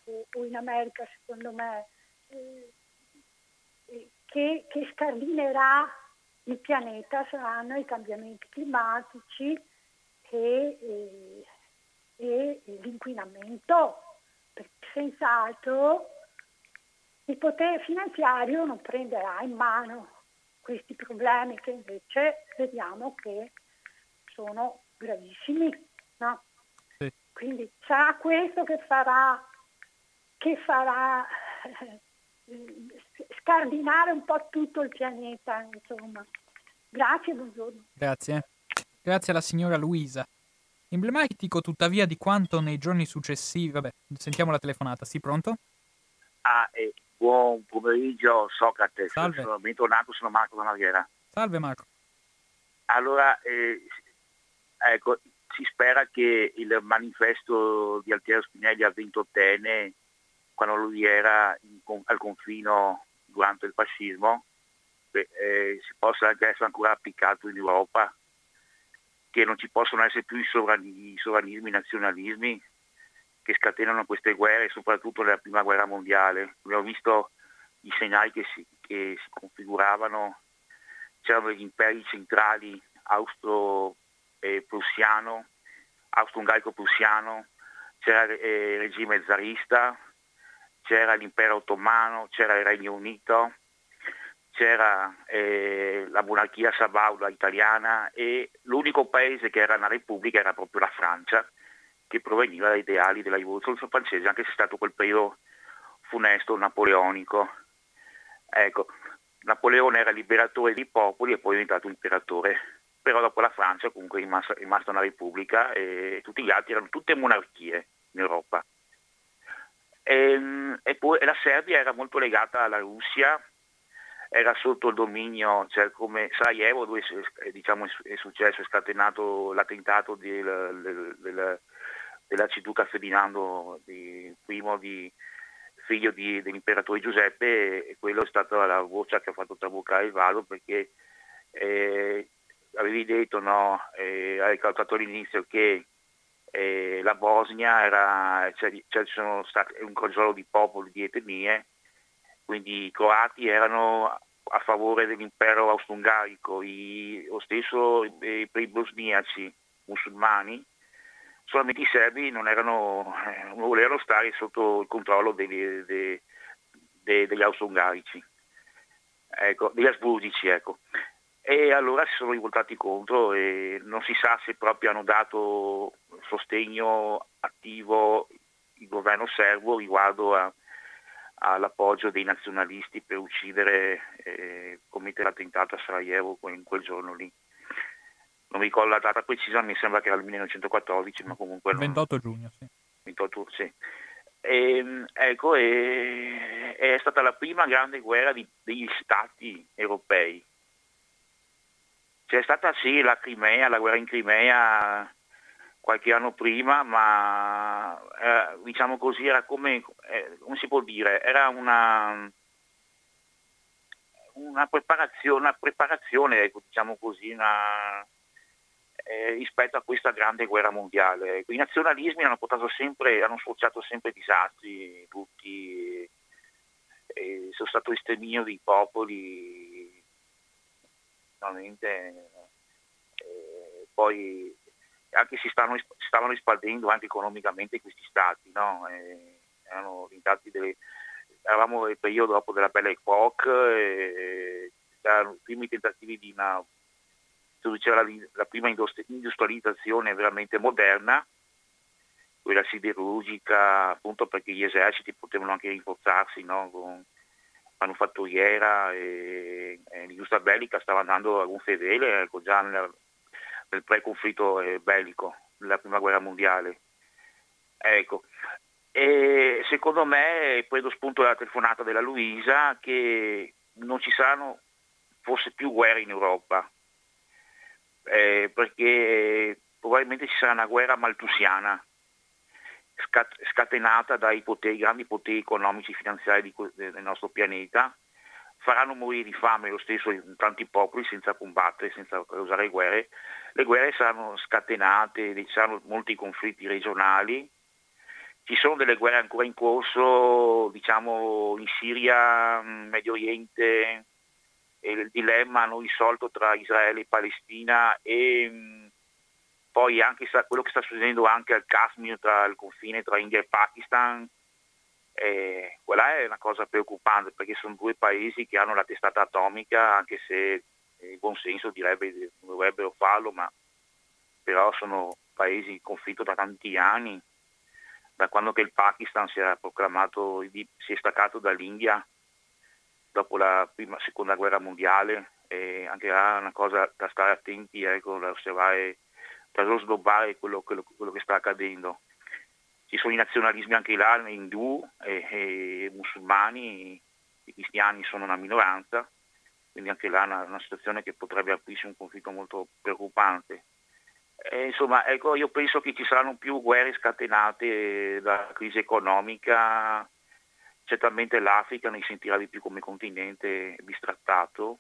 o in America, secondo me, eh, che, che scardinerà il pianeta saranno i cambiamenti climatici e, e, e l'inquinamento, perché senz'altro il potere finanziario non prenderà in mano questi problemi che invece vediamo che sono gravissimi. No? Sì. Quindi sarà questo che farà, che farà scardinare un po' tutto il pianeta, insomma. Grazie, buongiorno. Grazie. Grazie alla signora Luisa. Emblematico tuttavia di quanto nei giorni successivi... Vabbè, sentiamo la telefonata. Sì, pronto? Ah, eh, buon pomeriggio Socrate. Salve. Sono bentornato, sono Marco da Marghera. Salve Marco. Allora, eh, ecco, si spera che il manifesto di Altiero Spinelli al ventottenne quando lui era in, al confino durante il fascismo, eh, si possa anche essere ancora applicato in Europa, che non ci possono essere più i, i sovranismi, i nazionalismi che scatenano queste guerre, soprattutto nella prima guerra mondiale. Abbiamo visto i segnali che si, che si configuravano, c'erano gli imperi centrali austro-prussiano, austro-ungarico-prussiano, c'era il regime zarista, c'era l'impero ottomano, c'era il Regno Unito, c'era eh, la monarchia sabauda italiana e l'unico paese che era una repubblica era proprio la Francia, che proveniva dai ideali della rivoluzione francese, anche se è stato quel periodo funesto napoleonico. Ecco, Napoleone era liberatore dei popoli e poi è diventato imperatore, però dopo la Francia comunque è rimasta, è rimasta una repubblica e tutti gli altri erano tutte monarchie in Europa. E, ehm, e poi la Serbia era molto legata alla Russia, era sotto il dominio, cioè come Sarajevo dove diciamo, è successo, è scatenato l'attentato del, del, del, dell'arciduca Ferdinando di, I figlio di, dell'imperatore Giuseppe e quello è stata la voce che ha fatto traboccare il vaso perché eh, avevi detto, no, eh, hai calcolato all'inizio che eh, la Bosnia era, cioè, cioè, sono stati un crogiolo di popoli, di etnie, quindi i croati erano a favore dell'impero austro-ungarico, lo stesso per i bosniaci musulmani, solamente i serbi non, erano, eh, non volevano stare sotto il controllo degli, dei, degli austro-ungarici, ecco, degli asburgici. Ecco. E allora si sono rivoltati contro e non si sa se proprio hanno dato sostegno attivo il governo serbo riguardo a, all'appoggio dei nazionalisti per uccidere e eh, commettere l'attentato a Sarajevo in quel giorno lì. Non mi ricordo la data precisa, mi sembra che era il 1914, ma comunque... 28 giugno, sì. 28, sì. E, ehm, ecco, e, è stata la prima grande guerra di, degli stati europei c'è stata sì la Crimea, la guerra in Crimea qualche anno prima, ma eh, diciamo così era come, eh, come, si può dire, era una, una preparazione, una preparazione ecco, diciamo così, una, eh, rispetto a questa grande guerra mondiale. I nazionalismi hanno sempre, hanno sfociato sempre disastri, tutti, sono stato esterminio dei popoli, veramente eh, poi anche si stavano, stavano espandendo anche economicamente questi stati, no? eh, erano diventati delle, eravamo nel periodo dopo della Belle Époque, eh, erano i primi tentativi di una c'era la, la prima industrializzazione veramente moderna, quella siderurgica, appunto perché gli eserciti potevano anche rinforzarsi no? con, manufatturiera e, e l'industria bellica stava andando a un fedele ecco, già nel, nel pre-conflitto eh, bellico, nella prima guerra mondiale. Ecco. E secondo me, prendo spunto dalla telefonata della Luisa, che non ci saranno forse più guerre in Europa, eh, perché probabilmente ci sarà una guerra maltusiana scatenata dai poteri, grandi poteri economici e finanziari del nostro pianeta, faranno morire di fame lo stesso tanti popoli senza combattere, senza causare guerre. Le guerre saranno scatenate, ci saranno molti conflitti regionali, ci sono delle guerre ancora in corso, diciamo in Siria, Medio Oriente, il dilemma non risolto tra Israele e Palestina e poi anche quello che sta succedendo anche al Kashmir, tra il confine tra India e Pakistan, eh, quella è una cosa preoccupante perché sono due paesi che hanno la testata atomica, anche se il buon senso direbbe che dovrebbero farlo, ma però sono paesi in conflitto da tanti anni, da quando che il Pakistan si è proclamato, si è staccato dall'India dopo la prima, seconda guerra mondiale, e anche là è una cosa da stare attenti, ecco, da osservare per non snobbare quello, quello, quello, che sta accadendo. Ci sono i nazionalismi anche là, indù e, e musulmani, i cristiani sono una minoranza, quindi anche là è una, una situazione che potrebbe aprirsi un conflitto molto preoccupante. E, insomma, ecco, io penso che ci saranno più guerre scatenate dalla crisi economica, certamente l'Africa ne sentirà di più come continente bistrattato,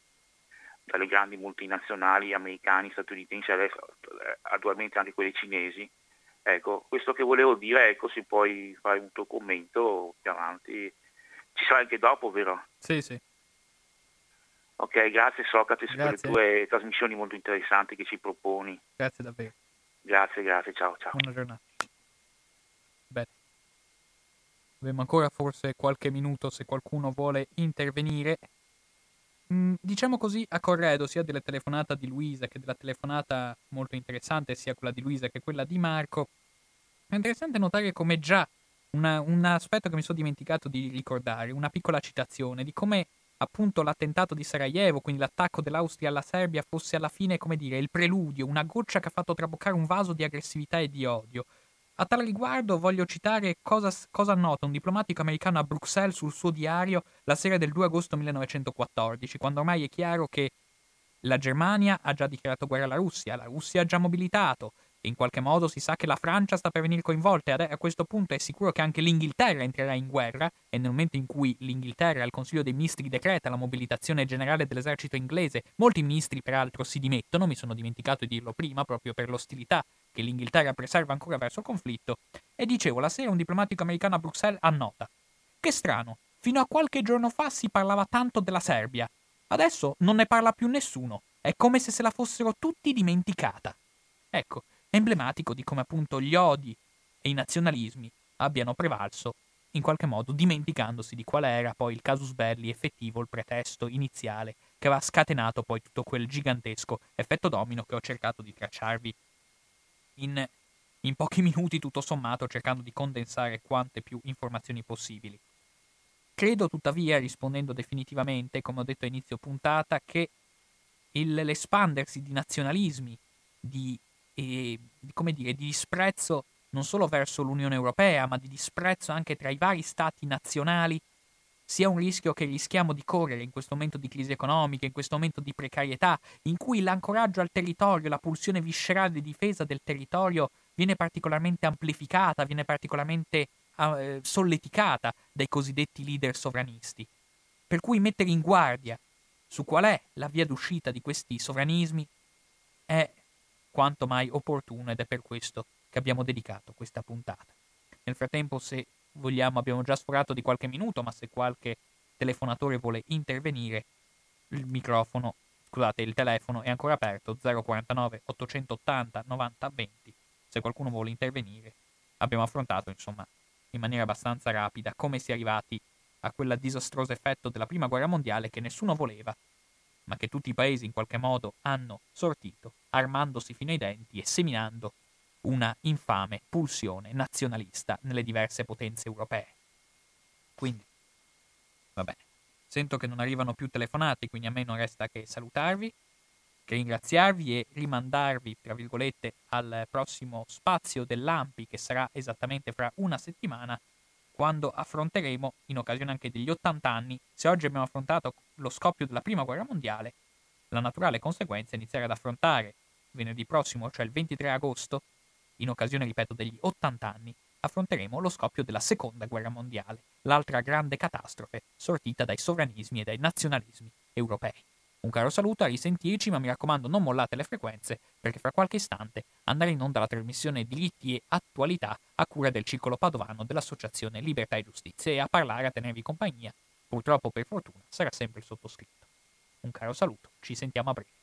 dalle grandi multinazionali americani, statunitensi, adesso eh, attualmente anche quelle cinesi. Ecco, questo che volevo dire, ecco, se puoi fare un tuo commento più avanti, ci sarà anche dopo, vero? Sì, sì. Ok, grazie Socrate per le tue trasmissioni molto interessanti che ci proponi. Grazie davvero. Grazie, grazie, ciao, ciao. Buona giornata. Bene. Abbiamo ancora forse qualche minuto se qualcuno vuole intervenire. Mm, diciamo così, a corredo sia della telefonata di Luisa che della telefonata molto interessante, sia quella di Luisa che quella di Marco, è interessante notare come già una, un aspetto che mi sono dimenticato di ricordare, una piccola citazione di come appunto l'attentato di Sarajevo, quindi l'attacco dell'Austria alla Serbia, fosse alla fine, come dire, il preludio, una goccia che ha fatto traboccare un vaso di aggressività e di odio. A tal riguardo voglio citare cosa, cosa nota un diplomatico americano a Bruxelles sul suo diario la sera del 2 agosto 1914, quando ormai è chiaro che la Germania ha già dichiarato guerra alla Russia, la Russia ha già mobilitato, in qualche modo si sa che la Francia sta per venire coinvolta e a questo punto è sicuro che anche l'Inghilterra entrerà in guerra e nel momento in cui l'Inghilterra, il Consiglio dei Ministri decreta la mobilitazione generale dell'esercito inglese, molti ministri peraltro si dimettono, mi sono dimenticato di dirlo prima, proprio per l'ostilità che l'Inghilterra preserva ancora verso il conflitto, e dicevo, la sera un diplomatico americano a Bruxelles annota. Che strano, fino a qualche giorno fa si parlava tanto della Serbia, adesso non ne parla più nessuno, è come se se la fossero tutti dimenticata. Ecco, è emblematico di come appunto gli odi e i nazionalismi abbiano prevalso, in qualche modo dimenticandosi di qual era poi il casus belli effettivo, il pretesto iniziale che aveva scatenato poi tutto quel gigantesco effetto domino che ho cercato di tracciarvi in, in pochi minuti tutto sommato cercando di condensare quante più informazioni possibili. Credo tuttavia, rispondendo definitivamente, come ho detto a inizio puntata, che il, l'espandersi di nazionalismi, di e, come dire, di disprezzo non solo verso l'Unione Europea, ma di disprezzo anche tra i vari stati nazionali, sia un rischio che rischiamo di correre in questo momento di crisi economica, in questo momento di precarietà, in cui l'ancoraggio al territorio, la pulsione viscerale di difesa del territorio viene particolarmente amplificata, viene particolarmente eh, solleticata dai cosiddetti leader sovranisti. Per cui mettere in guardia su qual è la via d'uscita di questi sovranismi è quanto mai opportuno ed è per questo che abbiamo dedicato questa puntata. Nel frattempo, se vogliamo, abbiamo già sforato di qualche minuto, ma se qualche telefonatore vuole intervenire, il microfono, scusate, il telefono è ancora aperto 049 880 90 20. Se qualcuno vuole intervenire, abbiamo affrontato, insomma, in maniera abbastanza rapida come si è arrivati a quel disastroso effetto della prima guerra mondiale che nessuno voleva ma che tutti i paesi in qualche modo hanno sortito, armandosi fino ai denti e seminando una infame pulsione nazionalista nelle diverse potenze europee. Quindi, va bene, sento che non arrivano più telefonate, quindi a me non resta che salutarvi, che ringraziarvi e rimandarvi, tra virgolette, al prossimo spazio dell'AMPI che sarà esattamente fra una settimana quando affronteremo, in occasione anche degli 80 anni, se oggi abbiamo affrontato lo scoppio della Prima Guerra Mondiale, la naturale conseguenza è iniziare ad affrontare venerdì prossimo, cioè il 23 agosto, in occasione, ripeto, degli 80 anni, affronteremo lo scoppio della Seconda Guerra Mondiale, l'altra grande catastrofe sortita dai sovranismi e dai nazionalismi europei. Un caro saluto, a risentirci, ma mi raccomando non mollate le frequenze, perché fra qualche istante andrà in onda la trasmissione Diritti e Attualità a cura del circolo padovano dell'Associazione Libertà e Giustizia e a parlare, a tenervi compagnia, purtroppo per fortuna, sarà sempre il sottoscritto. Un caro saluto, ci sentiamo a breve.